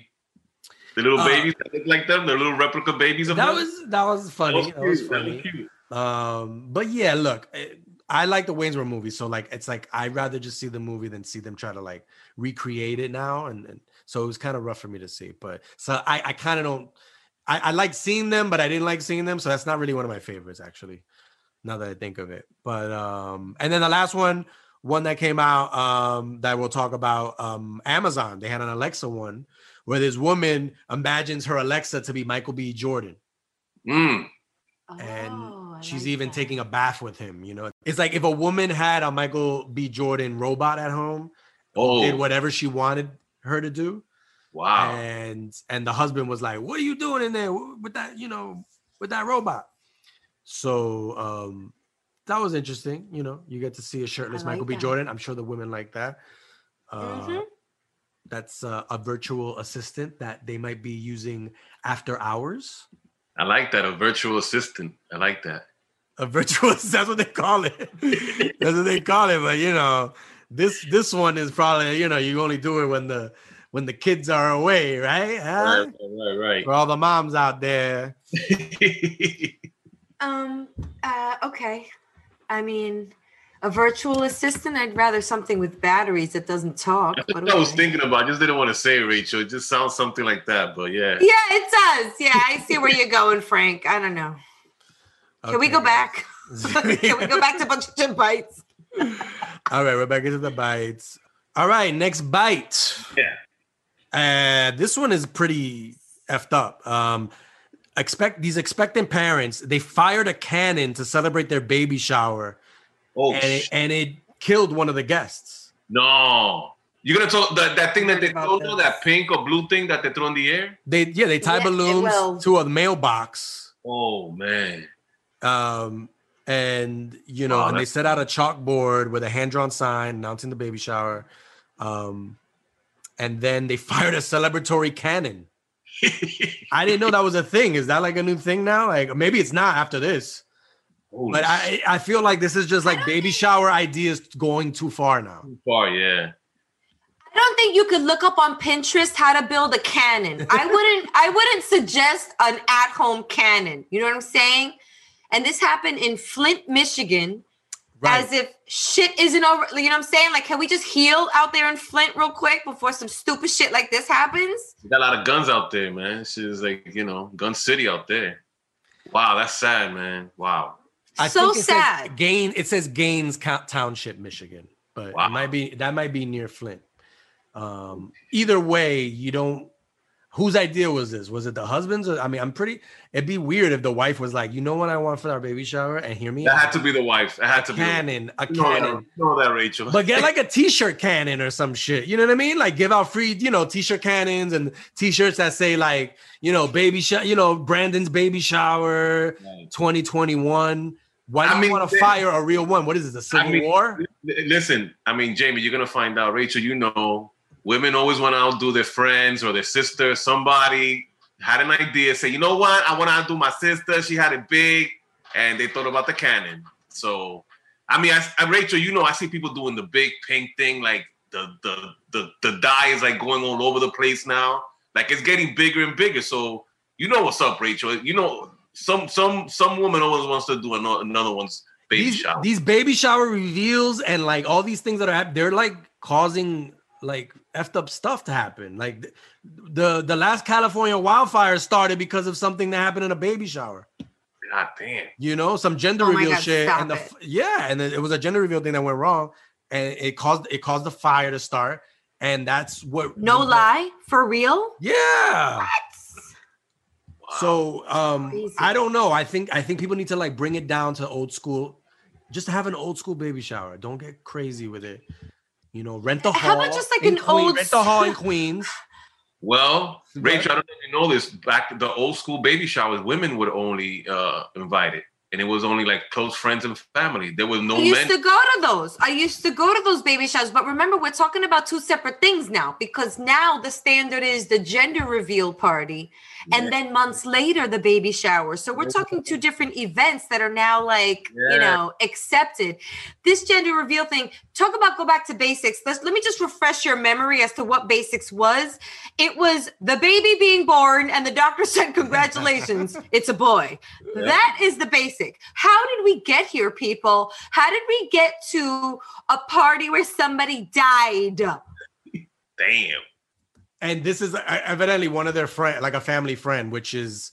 The little Uh, babies that look like them, the little replica babies of That them. was that was funny. That was cute, that was funny. cute. Um, but yeah, look, eh, I like the Wayne's World movie, so like it's like I'd rather just see the movie than see them try to like recreate it now, and, and so it was kind of rough for me to see. But so I I kind of don't. I, I like seeing them, but I didn't like seeing them, so that's not really one of my favorites actually. Now that I think of it, but um, and then the last one, one that came out um that we'll talk about um Amazon. They had an Alexa one where this woman imagines her Alexa to be Michael B. Jordan Mm. and Oh, she's like even that. taking a bath with him. You know, it's like if a woman had a Michael B. Jordan robot at home, Oh, did whatever she wanted her to do, wow. and and the husband was like, "What are you doing in there with that? You know, with that robot?" So um that was interesting. You know, you get to see a shirtless like Michael B. Jordan. I'm sure the women like that. Uh, Mhm. That's uh, a virtual assistant that they might be using after hours. I like that. A virtual assistant. I like that. a virtual that's what they call it that's what they call it but you know this this one is probably you know you only do it when the when the kids are away right huh? Right, right, for all the moms out there. Um. Uh. Okay. I mean, a virtual assistant. I'd rather something with batteries that doesn't talk. That's what I was okay. thinking about. I just didn't want to say it, Rachel. It just sounds something like that, but yeah. Yeah, it does. Yeah, I see where you're going, Frank. I don't know. Can we go back? Can we go back to a Bunch of Bites? all right we're back into the bites all right next bite Yeah. uh this one is pretty effed up um expect these expectant parents they fired a cannon to celebrate their baby shower Oh, and it, and it killed one of the guests no. You're gonna talk that, that thing that they About throw, this. that pink or blue thing that they throw in the air? They yeah, they tie Yeah, balloons to a mailbox. Oh man. Um and you know, Wow, and they set out a chalkboard with a hand-drawn sign announcing the baby shower. Um and then they fired a celebratory cannon. I didn't know that was a thing. Is that like a new thing now? Like maybe it's not after this. Holy But I I feel like this is just like baby shower ideas going too far now. far, yeah. I don't think you could look up on Pinterest how to build a cannon. I wouldn't. I wouldn't suggest an at-home cannon. You know what I'm saying? And this happened in Flint, Michigan. Right. As if shit isn't over. You know what I'm saying? Like, can we just heal out there in Flint real quick before some stupid shit like this happens? You got a lot of guns out there, man. This is like, you know, gun city out there. Wow, that's sad, man. Wow. so it says sad. Gain. It says Gaines Township, Michigan, but Wow. it might be that might be near Flint. Um, either way, you don't. Whose idea was this? Was it the husband's? Or, I mean, I'm pretty. It'd be weird if the wife was like, "You know what I want for our baby shower," and hear me. That out. had to be the wife. That had to be. the- cannon, a know that- cannon. you know that, Rachel. But get like a t-shirt cannon or some shit. You know what I mean? Like give out free, you know, t-shirt cannons and t-shirts that say like, you know, baby shower, you know, Brandon's baby shower Right. 2021. Why I do you mean, want to fire a real one? What is this? A civil I mean, war? Listen, I mean, Jamie, you're gonna find out. Rachel, you know, women always want to outdo their friends or their sister. Somebody had an idea, say, you know what, I want to outdo my sister. She had it big, and they thought about the cannon. So, I mean, I, I, Rachel, you know, I see people doing the big pink thing, like the the the the dye is like going all over the place now. Like it's getting bigger and bigger. So you know what's up, Rachel. You know, some some some woman always wants to do ano- another one's baby these, shower. these baby shower reveals and like all these things that are they're like causing like effed up stuff to happen. Like th- the the last California wildfire started because of something that happened in a baby shower. God damn. You know, some gender Oh reveal God, shit, and the it. yeah, and it was a gender reveal thing that went wrong, and it caused it caused the fire to start, and that's what No lie, for real. yeah. Wow. So um Crazy. I don't know. I think I think people need to like bring it down to old school. Just have an old school baby shower. Don't get crazy with it. You know, rent the hall. How about just like an Queen- old rent the hall in Queens. Well, Rachel, I don't know if you know this. Back the old school baby showers, women would only uh invite it, and it was only like close friends and family. There was no I used men. to go to those. I used to go to those baby showers, but remember, we're talking about two separate things now because now the standard is the gender reveal party, and then months later the baby shower. So we're talking two different events that are now like you know accepted. This gender reveal thing. Talk about go back to basics. Let's let me just refresh your memory as to what basics was. It was the baby being born, and the doctor said, "Congratulations, it's a boy." That is the basic. How did we get here, people? How did we get to a party where somebody died? Damn. And this is evidently one of their friend, like a family friend, which is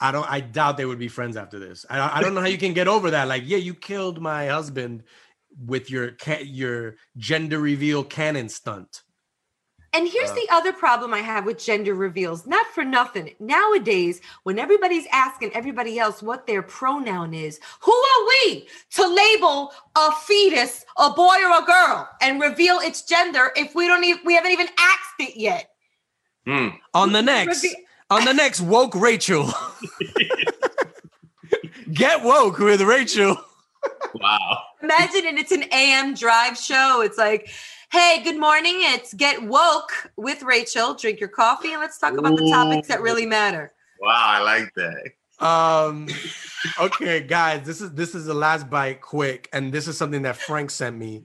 I don't I doubt they would be friends after this. I, I don't know how you can get over that. Like, yeah, you killed my husband with your ca- your gender reveal cannon stunt. And here's Uh. the other problem I have with gender reveals. Not for nothing. Nowadays, when everybody's asking everybody else what their pronoun is, who are we to label a fetus a boy or a girl and reveal its gender if we don't even we haven't even asked it yet? Hmm. On the next, on the next woke Rachel. Get woke with Rachel. Wow. Imagine and it's an AM drive show. It's like, hey, good morning. It's Get Woke with Rachel. Drink your coffee and let's talk about the topics that really matter. Wow, I like that. Um okay, guys, this is this is the last bite quick, and this is something that Frank sent me.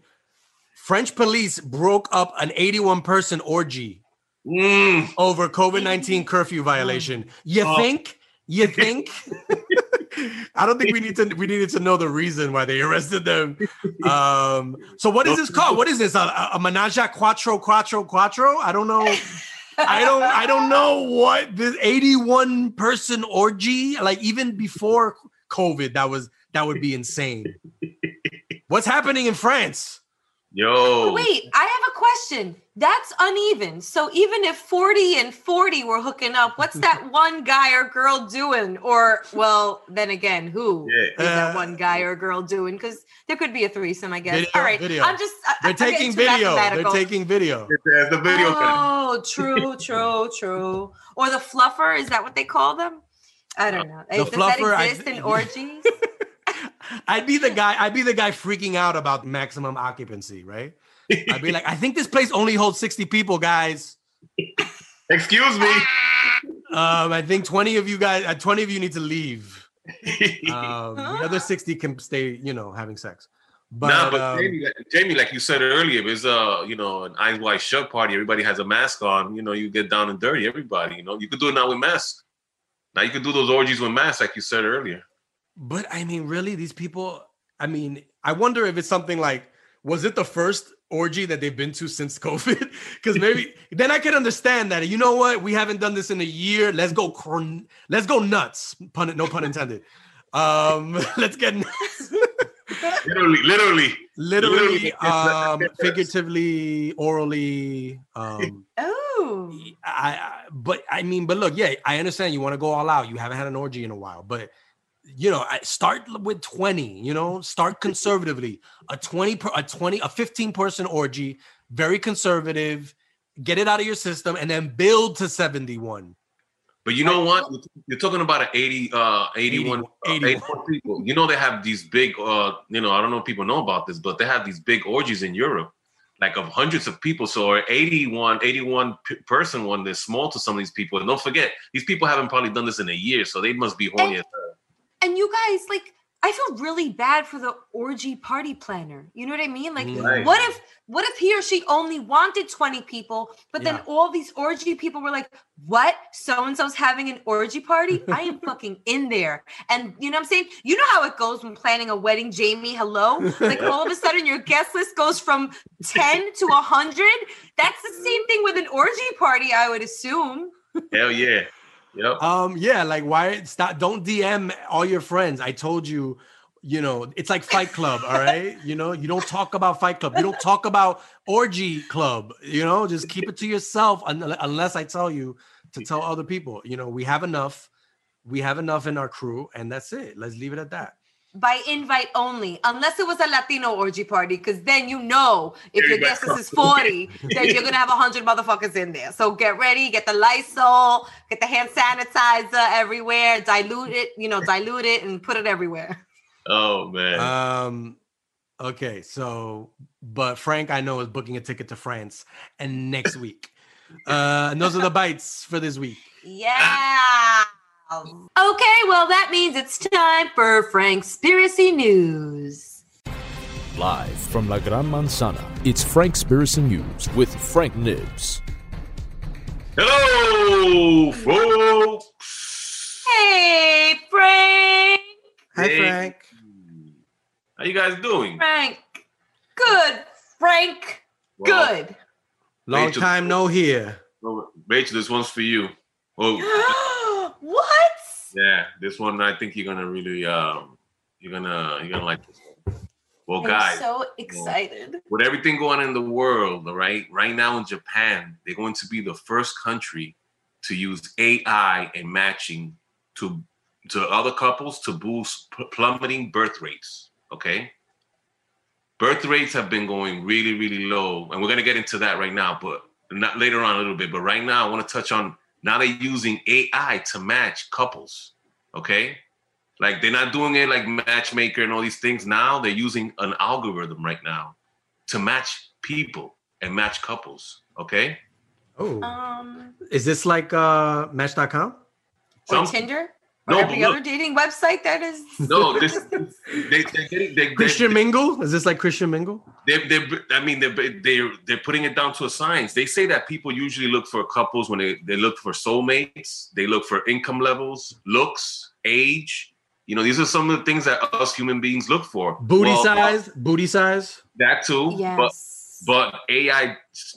French police broke up an 81 person orgy Mm. over COVID-19 curfew violation. You Oh. think? You think? I don't think we need to we needed to know the reason why they arrested them. Um so what is this called? What is this? A, a, a menage a quattro quattro quattro? I don't know. I don't I don't know what this 81 person orgy like even before COVID that was that would be insane. What's happening in France? Yo. Wait, I have a question. That's uneven. So even if 40 and 40 were hooking up, what's that one guy or girl doing? Or, well, then again, who is Yeah. that Uh, one guy or girl doing? Because there could be a threesome, I guess. Video, All right. video. I'm just, I, They're I'm taking video. They're taking video. There's the video. Oh, true, true, true. Or the fluffer, is that what they call them? I don't know. The Does fluffer, I that exist in think- orgies? I'd be the guy. I'd be the guy freaking out about maximum occupancy, right? I'd be like, I think this place only holds sixty people, guys. Excuse me. Um, I think twenty of you guys, uh, twenty of you need to leave. Um, the other sixty can stay, you know, having sex. But, nah, but um, Jamie, like- Jamie, like you said earlier, it's uh, you know, an eyes wide shut party. Everybody has a mask on. You know, you get down and dirty. Everybody, you know, you could do it now with masks. Now you can do those orgies with masks, like you said earlier. But I mean, really, these people. I mean, I wonder if it's something like, was it the first orgy that they've been to since COVID? Because maybe then I could understand that. You know what? We haven't done this in a year. Let's go. Cr- let's go nuts. Pun. No pun intended. Um, let's get nuts. Literally, literally. literally, Literally, um, figuratively, orally. Um, oh. I, I, but I mean, but look, yeah, I understand you want to go all out. You haven't had an orgy in a while, but you know, start with 20, you know, start conservatively. A 20 per, a 20, a 15 person orgy, very conservative, get it out of your system and then build to 71. But you know what? You're talking about an 80, uh, 81, 81. 81 people. You know they have these big, uh, you know, I don't know if people know about this, but they have these big orgies in Europe, like of hundreds of people. So an 81, 81 p- person one, they're small to some of these people. And don't forget, these people haven't probably done this in a year, so they must be horny as hell. And you guys, like, I feel really bad for the orgy party planner. You know what I mean? Like, Right. what if what if he or she only wanted 20 people, but then all these orgy people were like, what? So and so's having an orgy party? I am fucking in there. And you know what I'm saying? You know how it goes when planning a wedding, Jamie. Hello. Like all of a sudden your guest list goes from 10 to 100. That's the same thing with an orgy party, I would assume. Hell yeah. Yep. Um, yeah, like why stop don't DM all your friends. I told you, you know, it's like Fight Club, all right? You know, you don't talk about Fight Club, you don't talk about orgy club, you know, just keep it to yourself un- unless I tell you to tell other people. You know, we have enough, we have enough in our crew, and that's it. Let's leave it at that. By invite only, unless it was a Latino orgy party, because then you know if your Everybody guest list is 40, then you're gonna have hundred motherfuckers in there. So get ready, get the Lysol, get the hand sanitizer everywhere, dilute it, you know, dilute it and put it everywhere. Oh man. Um, okay, so but Frank, I know, is booking a ticket to France and next week. Uh, and those are the bites for this week. Yeah. Okay, well, that means it's time for Frankspiracy News. Live from La Gran Manzana, it's Frankspiracy News with Frank Nibs. Hello, folks. Hey, Frank. Hi, Hey. Frank. How you guys doing? Frank. Good, Frank. Well, Good. Long Rachel- time no here. Rachel, this one's for you. Oh, what? yeah. This one, I think you're gonna really, um, you're gonna, you're gonna like this one. Well, guys, I'm so excited. with everything going on in the world, all right, right now in Japan, they're going to be the first country to use AI and matching to to other couples to boost plummeting birth rates. Okay, birth rates have been going really, really low, and we're gonna get into that right now, but not later on a little bit. But right now, I want to touch on now they're using AI to match couples. Okay, like they're not doing it like matchmaker and all these things. Now they're using an algorithm right now to match people and match couples. Okay. Oh, Um, is this like uh Match.com? or Some- Tinder? Or No, every look- other dating website that is. No, this they they're getting they, Christian they, Mingle? Is this like Christian Mingle? they, they, I mean they they they're putting it down to a science. They say that people usually look for couples when they they look for soulmates. They look for income levels, looks, age. You know, these are some of the things that us human beings look for. Booty Well, size? Booty size? That too. But Yes. But AI,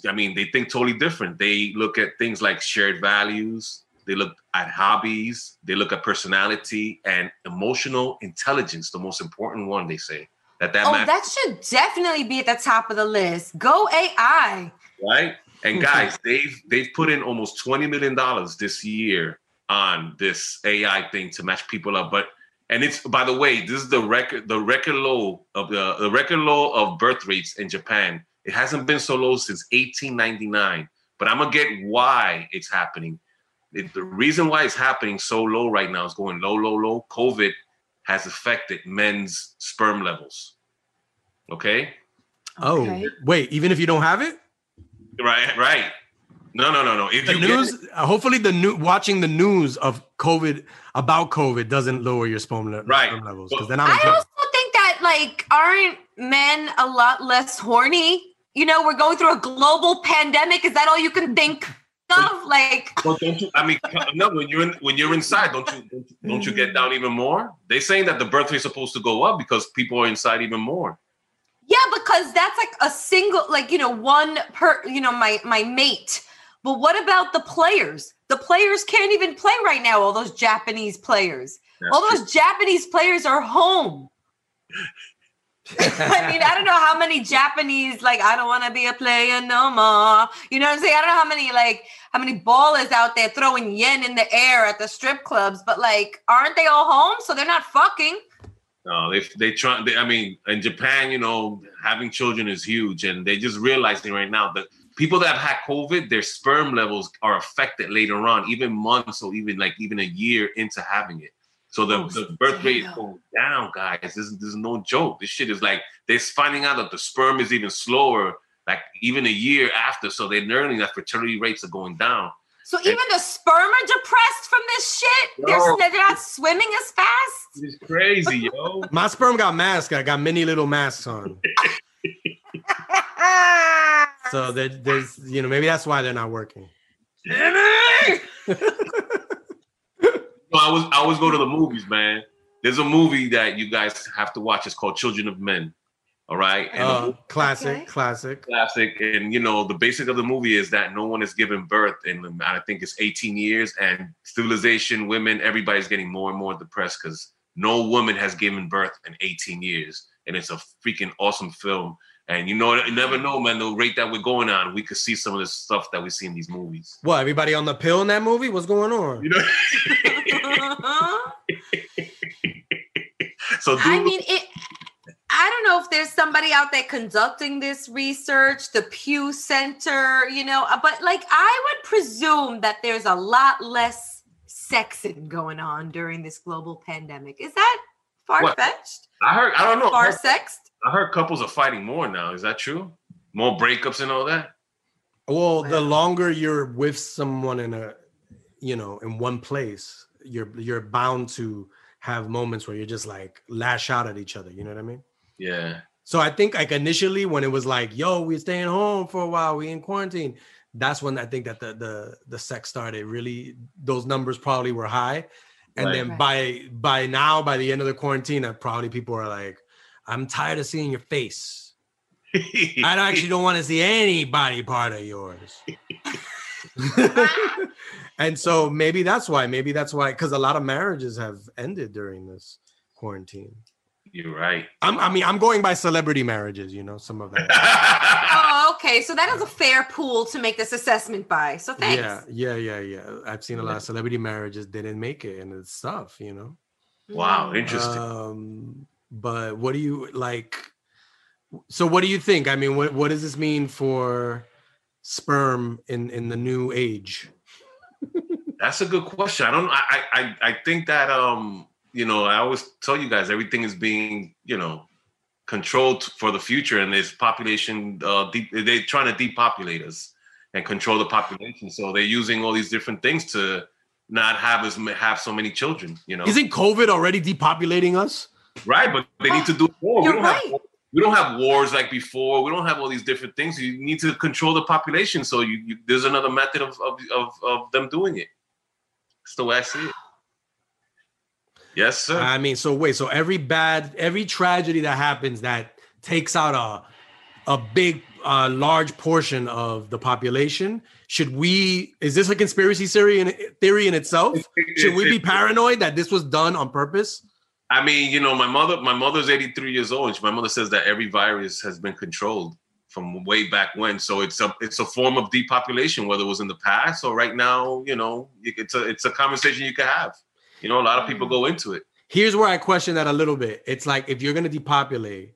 I mean, they think totally different. They look at things like shared values, they look at hobbies, they look at personality and emotional intelligence, the most important one, they say. That that oh, matters, that should definitely be at the top of the list. Go AI. right? And hmm. guys, they've they've put in almost 20 million dollars this year on this AI thing to match people up. But and it's by the way, this is the record the record low of the the record low of birth rates in Japan. It hasn't been so low since 1899. But I'm gonna get why it's happening. It- the reason why it's happening so low right now is going low, low, low. COVID has affected men's sperm levels. Okay. Oh, Okay. wait, even if you don't have it? Right, right. No, no, no, no. If The you news, uh, hopefully the new watching the news of COVID about COVID doesn't lower your sperm, le- Right. sperm levels. Because then I'm I trouble. also think that like aren't men a lot less horny? You know, we're going through a global pandemic. Is that all you can think of? Like, Well, don't you? I mean, no. When you're in, when you're inside, don't you? Don't, you- don't you get mm. down even more? They're saying that the birth rate's supposed to go up because people are inside even more. yeah, because that's like a single, like you know, one per, you know, my my mate. But what about the players? The players can't even play right now. All those Japanese players. That's all true. those Japanese players are home. I mean, I don't know how many Japanese like I don't want to be a player no more. You know what I'm saying? I don't know how many like how many ballers out there throwing yen in the air at the strip clubs, but like, aren't they all home? So they're not fucking. No, they they try. They, I mean, in Japan, you know, having children is huge, and they're just realizing right now that people that have had COVID, their sperm levels are affected later on, even months or even like even a year into having it. So the, Oh, the birth rate is going down, guys. This is, this is no joke. This shit is like they're finding out that the sperm is even slower, like even a year after. So they're learning that fertility rates are going down. So even the sperm are depressed from this shit. They're, they're not swimming as fast. It's crazy, yo. My sperm got masks. I got many little masks on. So there, there's, you know, maybe that's why they're not working. No, I was I always go to the movies, man. There's a movie that you guys have to watch. It's called Children of Men. All right. And Uh, movie classic, Okay. classic. classic. And you know, the basic of the movie is that no one is given birth in I think it's 18 years, and civilization, women, everybody's getting more and more depressed because no woman has given birth in 18 years. And it's a freaking awesome film. And you know, you never know, man. The rate that we're going on, we could see some of the stuff that we see in these movies. What? Everybody on the pill in that movie? What's going on? You know. so, dude, I mean, it. I don't know if there's somebody out there conducting this research, the Pew Center, you know, uh, but like I would presume that there's a lot less sexing going on during this global pandemic. Is that far fetched? I heard. I don't know. Far heard, sexed? I heard couples are fighting more now. Is that true? More breakups and all that. Well, the longer you're with someone in a, you know, in one place, you're you're bound to have moments where you're just like lash out at each other. You know what I mean? Yeah. So I think like initially when it was like, "Yo, we're staying home for a while, we in quarantine," that's when I think that the the the sex started. Really, those numbers probably were high, and Right. then Right. by by now, by the end of the quarantine, uh, probably people are like, "I'm tired of seeing your face. I actually don't want to see any body part of yours." and so maybe that's why. Maybe that's why, because a lot of marriages have ended during this quarantine. You're right. I'm, I mean, I'm going by celebrity marriages. You know, some of that. Oh, okay. So that is a fair pool to make this assessment by. So thanks. Yeah, yeah, yeah, yeah. I've seen a lot of celebrity marriages didn't make it, and it's tough, you know. wow. Interesting. Um, but what do you like? So, what do you think? I mean, what what does this mean for sperm in in the new age? That's a good question. I don't. I, I. I- I think that. Um. You know. I always tell you guys everything is being. You know. Controlled for the future, and there's population. Uh. Deep, they're trying to depopulate us and control the population. So they're using all these different things to not have as have so many children. You know. Isn't COVID already depopulating us? Right, but they need to do more. You're we don't right. have we don't have wars like before. We don't have all these different things. You need to control the population. So you, you there's another method of, of of of them doing it. That's the way I see it. Yes, sir. I mean, so wait, so every bad, every tragedy that happens that takes out a a big, uh, large portion of the population. Should we? Is this a conspiracy theory in theory in itself? Should we be paranoid that this was done on purpose? I mean, you know, my mother, my mother's 83 years old, and my mother says that every virus has been controlled from way back when. So it's a it's a form of depopulation, whether it was in the past or right now. You know, it's a it's a conversation you could have. You know, a lot of people go into it. Here's where I question that a little bit. It's like if you're gonna depopulate,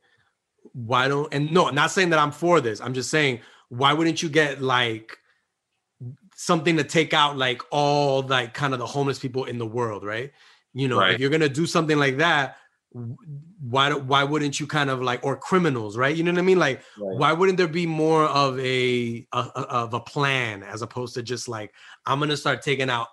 why don't and no, not saying that I'm for this. I'm just saying why wouldn't you get like something to take out like all like kind of the homeless people in the world, right? You know, Right. if you're gonna do something like that, why do- why wouldn't you kind of like or criminals, right? You know what I mean? Like, Right. why wouldn't there be more of a, a, a of a plan as opposed to just like I'm gonna start taking out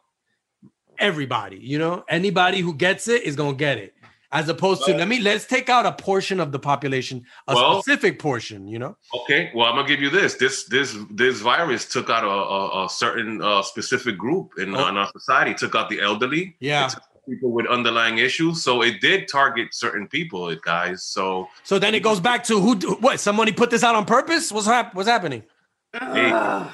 everybody? You know, anybody who gets it is gonna get it. As opposed to Well- let me let's take out a portion of the population, a Well- specific portion. You know, Okay, well, I'm gonna give you this. This this this virus took out a, a, a certain uh, specific group in, Oh. in our society. It took out the elderly. Yeah. It took out people with underlying issues. So it did target certain people, it guys. So so then it goes back to who? do- What? Somebody put this out on purpose? What's hap- What's happening? hey,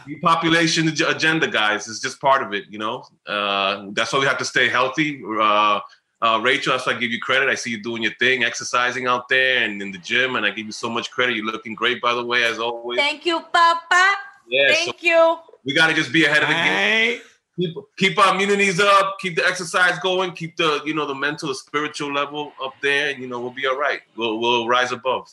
depopulation ag- agenda, guys, is just part of it. You know, uh, that's why we have to stay healthy. Uh, uh, Rachel, that's why I give you credit. I see you doing your thing, exercising out there and in the gym, and I give you so much credit. You're looking great, by the way, as always. Thank you, Papa. yeah, so Thank you. we got to just be ahead of the game. Hey. keep keep our immunities up, keep the exercise going, keep the you know the mental, the spiritual level up there, and you know we'll be all right. We'll we'll rise above.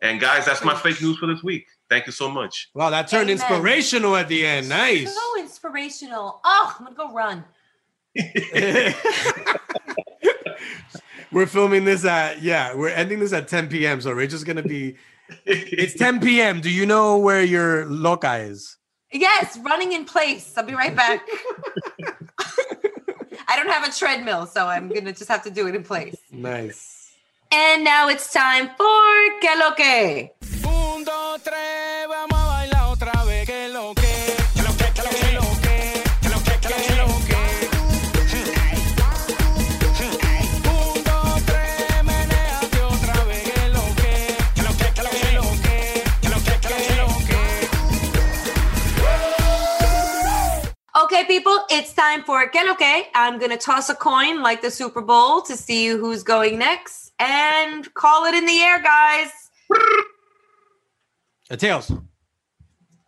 And guys, that's my fake news for this week. Thank you so much. Wow, that turned Amen. inspirational at the end. Nice. So inspirational. Oh, I'm gonna go run. we're filming this at yeah, we're ending this at 10 p.m. So Rachel's gonna be. It's 10 p.m. Do you know where your loca is? Yes, running in place. I'll be right back. I don't have a treadmill, so I'm gonna just have to do it in place. Nice. And now it's time for Que Lo Que. Un, dos, tres, people, it's time for Lo Que. I'm gonna toss a coin like the Super Bowl to see who's going next and call it in the air, guys. Uh, tails.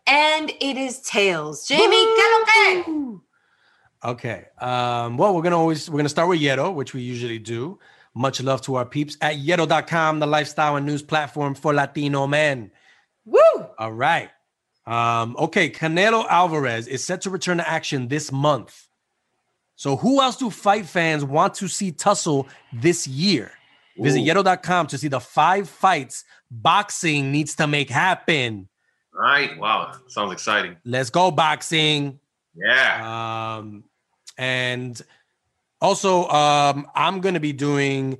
And it is tails. Jamie, Lo Que. Okay. Um, well, we're gonna always we're gonna start with Yeto, which we usually do. Much love to our peeps at Yeto.com, the lifestyle and news platform for Latino men. Woo! All right. Um, okay, Canelo Alvarez is set to return to action this month. So, who else do fight fans want to see tussle this year? Visit Ooh. Yeto.com to see the five fights boxing needs to make happen. All right. Wow. Sounds exciting. Let's go, boxing. Yeah. Um, and also, um, I'm gonna be doing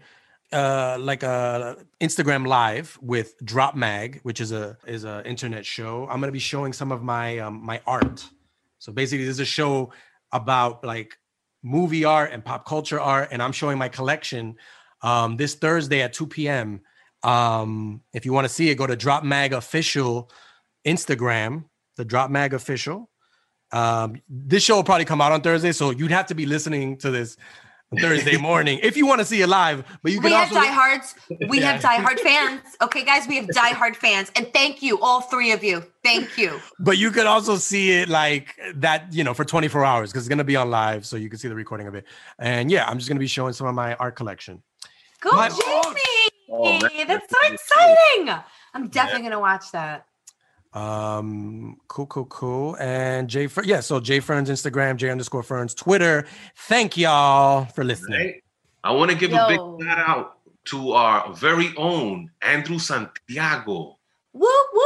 uh like a Instagram live with Drop Mag, which is a is a internet show. I'm gonna be showing some of my um, my art. So basically, this is a show about like movie art and pop culture art, and I'm showing my collection um, this Thursday at 2 p.m. Um, if you want to see it, go to Drop Mag official Instagram, the Drop Mag official. Um, this show will probably come out on Thursday, so you'd have to be listening to this Thursday morning if you want to see it live. But you can We have also diehards. We have diehard fans. Okay, guys, we have diehard fans. And thank you, all three of you. Thank you. but you could also see it like that, you know, for 24 hours because it's gonna be on live, so you can see the recording of it. And yeah, I'm just gonna be showing some of my art collection. Go, My- Jamie. Oh. That's so exciting. I'm definitely going to watch that. Um, cool, cool, cool. And Jay, Fer- yeah. So Jay Ferns Instagram, Jay underscore Ferns Twitter. Thank y'all for listening. Right? I want to give a big shout out to our very own Andrew Santiago. Woo woo.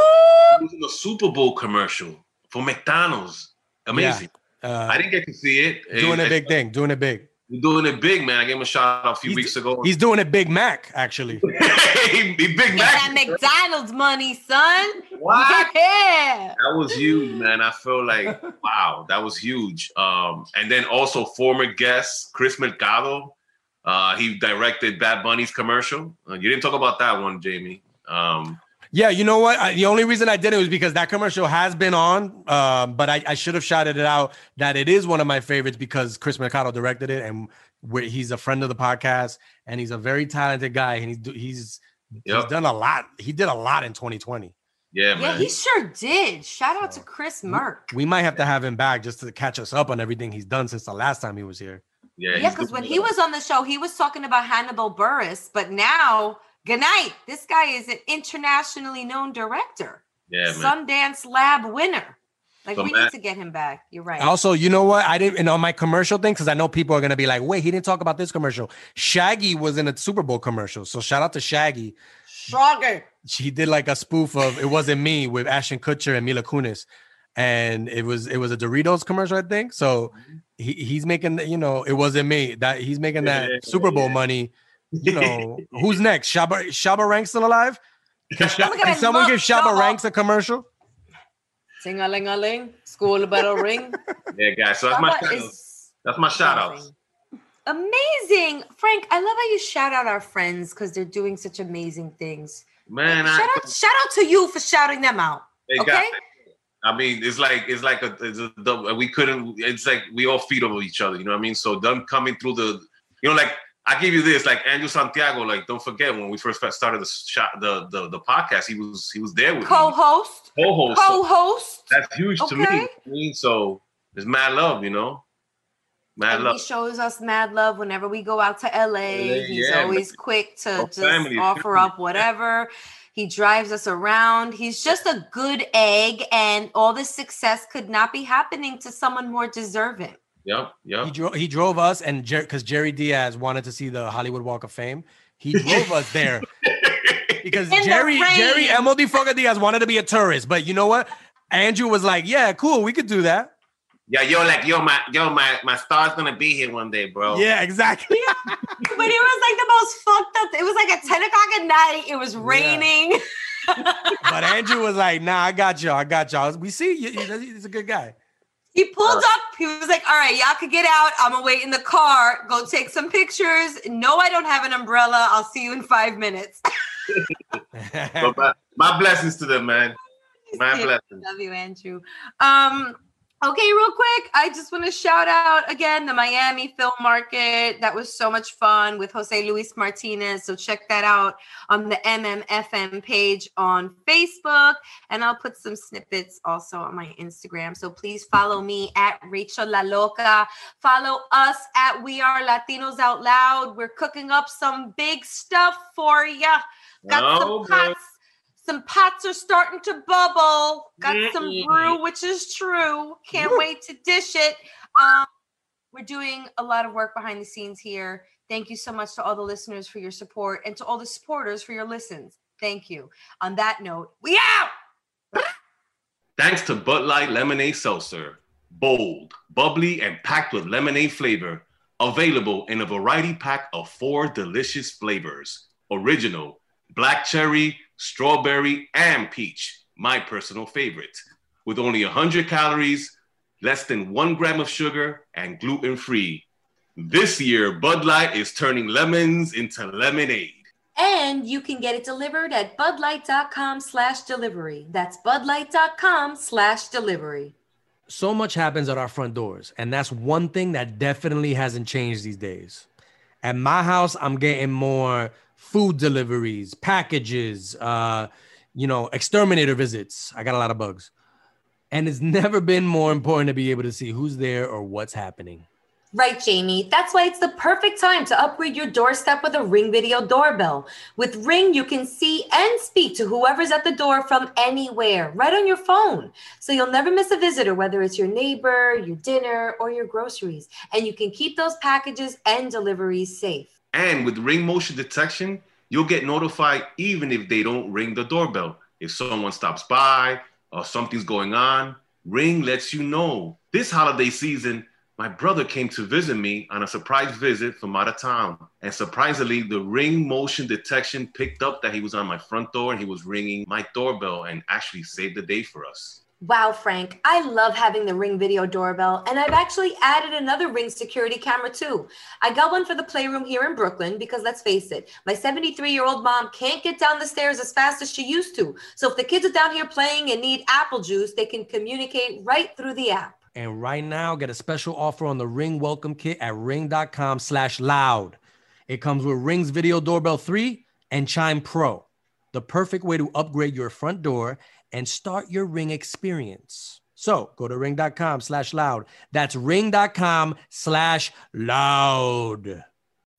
He was in a Super Bowl commercial for McDonald's. Amazing. Uh, I didn't get to see it. doing Eh, a big thing, doing it big. He's doing it big, man. I gave him a shout out a few He's- weeks ago. He's doing it Big Mac, actually. he, he Big Get that Mac. McDonald's money, son. What? Yeah. That was huge, man. I feel like wow, that was huge. Um, and then also former guest Chris Mercado. Uh, he directed Bad Bunny's commercial. Uh, you didn't talk about that one, Jamie. Um, Yeah, you know what? I, the only reason I did it was because that commercial has been on, um, but I, I should have shouted it out that it is one of my favorites because Chris Mercado directed it, and we he's a friend of the podcast, and he's a very talented guy, and he's do- he's he's done a lot. He did a lot in 2020. yeah, Yeah, he sure did. Shout out to Chris Merck. We might have to have him back just to catch us up on everything he's done since the last time he was here. yeah, Yeah, because doing when he was on the show, he was talking about Hannibal Buress, but now, good night. This guy is an internationally known director, yeah, man. Sundance Lab winner. Like So we Matt- need to get him back. You're right. Also, you know what? I didn't, and on my commercial thing, because I know people are gonna be like, "Wait, he didn't talk about this commercial." Shaggy was in a Super Bowl commercial, so shout out to Shaggy. Stronger. she did like a spoof of "It Wasn't Me" with Ashton Kutcher and Mila Kunis, and it was it was a Doritos commercial, I think. So mm-hmm. he, he's making you know it wasn't me that he's making that Yeah, Super Bowl yeah. money. You know who's next? Shabba Shabba Ranks still alive? Can, Sha- can someone look, give Shabba Shabba. Ranks a commercial? Sing a ling a ling. School bell ring. yeah, guys. So that's my shout out. is That's my shout outs. amazing. Amazing. Frank, I love how you shout out our friends because they're doing such amazing things. Man, shout I, out, shout out to you for shouting them out. Hey, Okay. guys, I mean, it's like it's like a, it's a we couldn't. It's like we all feed over each other. You know what I mean? So them coming through the, you know, like I give you this, like Andrew Santiago. Like don't forget when we first started the shot, the the the podcast, he was he was there with me. Co-host. co-host. So Co-host. that's huge to me. I mean, so it's mad love, you know, mad And love. he shows us mad love whenever we go out to LA. He's yeah, always quick to Oh, just family, offer up whatever. He drives us around. He's just a good egg, and all this success could not be happening to someone more deserving. Yep, He yep. drove he drove us and because Jerry Diaz wanted to see the Hollywood Walk of Fame, he drove us there because In Jerry rain. Jerry MLD Fucker Diaz wanted to be a tourist, but you know what? Andrew was like, "Yeah, cool, we could do that." Yeah, yo, like yo, my yo, my my star's gonna be here one day, bro. Yeah, exactly. But it was like the most fucked up. It was like at 10 o'clock at night. It was raining. but Andrew was like, "Nah, I got y'all. I got y'all. We see you. He's a good guy." He pulled up. He was like, "All right, y'all could get out. I'm gonna wait in the car. Go take some pictures. No, I don't have an umbrella. I'll see you in five minutes." My, my blessings to them, man. My blessings. Love you, Andrew. Um, okay, real quick, I just want to shout out again the Miami Film Market. That was so much fun with Jose Luis Martinez. So check that out on the MMFM page on Facebook, and I'll put some snippets also on my Instagram. So please follow me at Rachel La Loca. Follow us at We Are Latinos Out Loud. We're cooking up some big stuff for ya. Got Oh, some pots. Some pots are starting to bubble. Got some brew, which is true. Can't wait to dish it. Um, we're doing a lot of work behind the scenes here. Thank you so much to all the listeners for your support and to all the supporters for your listens. Thank you. On that note, we out. Thanks to Bud Light Lemonade Seltzer. Bold, bubbly, and packed with lemonade flavor. Available in a variety pack of four delicious flavors original, black cherry, strawberry, and peach. My personal favorite. With only 100 calories, less than one gram of sugar, and gluten free. This year, Bud Light is turning lemons into lemonade. And you can get it delivered at budlight.com slash delivery. That's budlight.com slash delivery. so much happens at our front doors and that's one thing that definitely hasn't changed these days at my house i'm getting more food deliveries packages uh you know exterminator visits i got a lot of bugs and it's never been more important to be able to see who's there or what's happening Right, Jaime. That's why it's the perfect time to upgrade your doorstep with a Ring Video doorbell. With Ring, you can see and speak to whoever's at the door from anywhere, right on your phone. So you'll never miss a visitor, whether it's your neighbor, your dinner, or your groceries. And you can keep those packages and deliveries safe. And with ring motion detection, you'll get notified even if they don't ring the doorbell. If someone stops by or something's going on, Ring lets you know. This holiday season, my brother came to visit me on a surprise visit from out of town. And surprisingly, the ring motion detection picked up that he was on my front door and he was ringing my doorbell and actually saved the day for us. Wow, Frank, I love having the Ring Video doorbell, and I've actually added another Ring security camera too. I got one for the playroom here in Brooklyn because let's face it, my 73 year old mom can't get down the stairs as fast as she used to. So if the kids are down here playing and need apple juice, they can communicate right through the app. and right now get a special offer on the ring welcome kit at ring.com slash loud it comes with ring's video doorbell 3 and chime pro the perfect way to upgrade your front door and start your ring experience. So go to ring.com slash loud. That's ring.com slash loud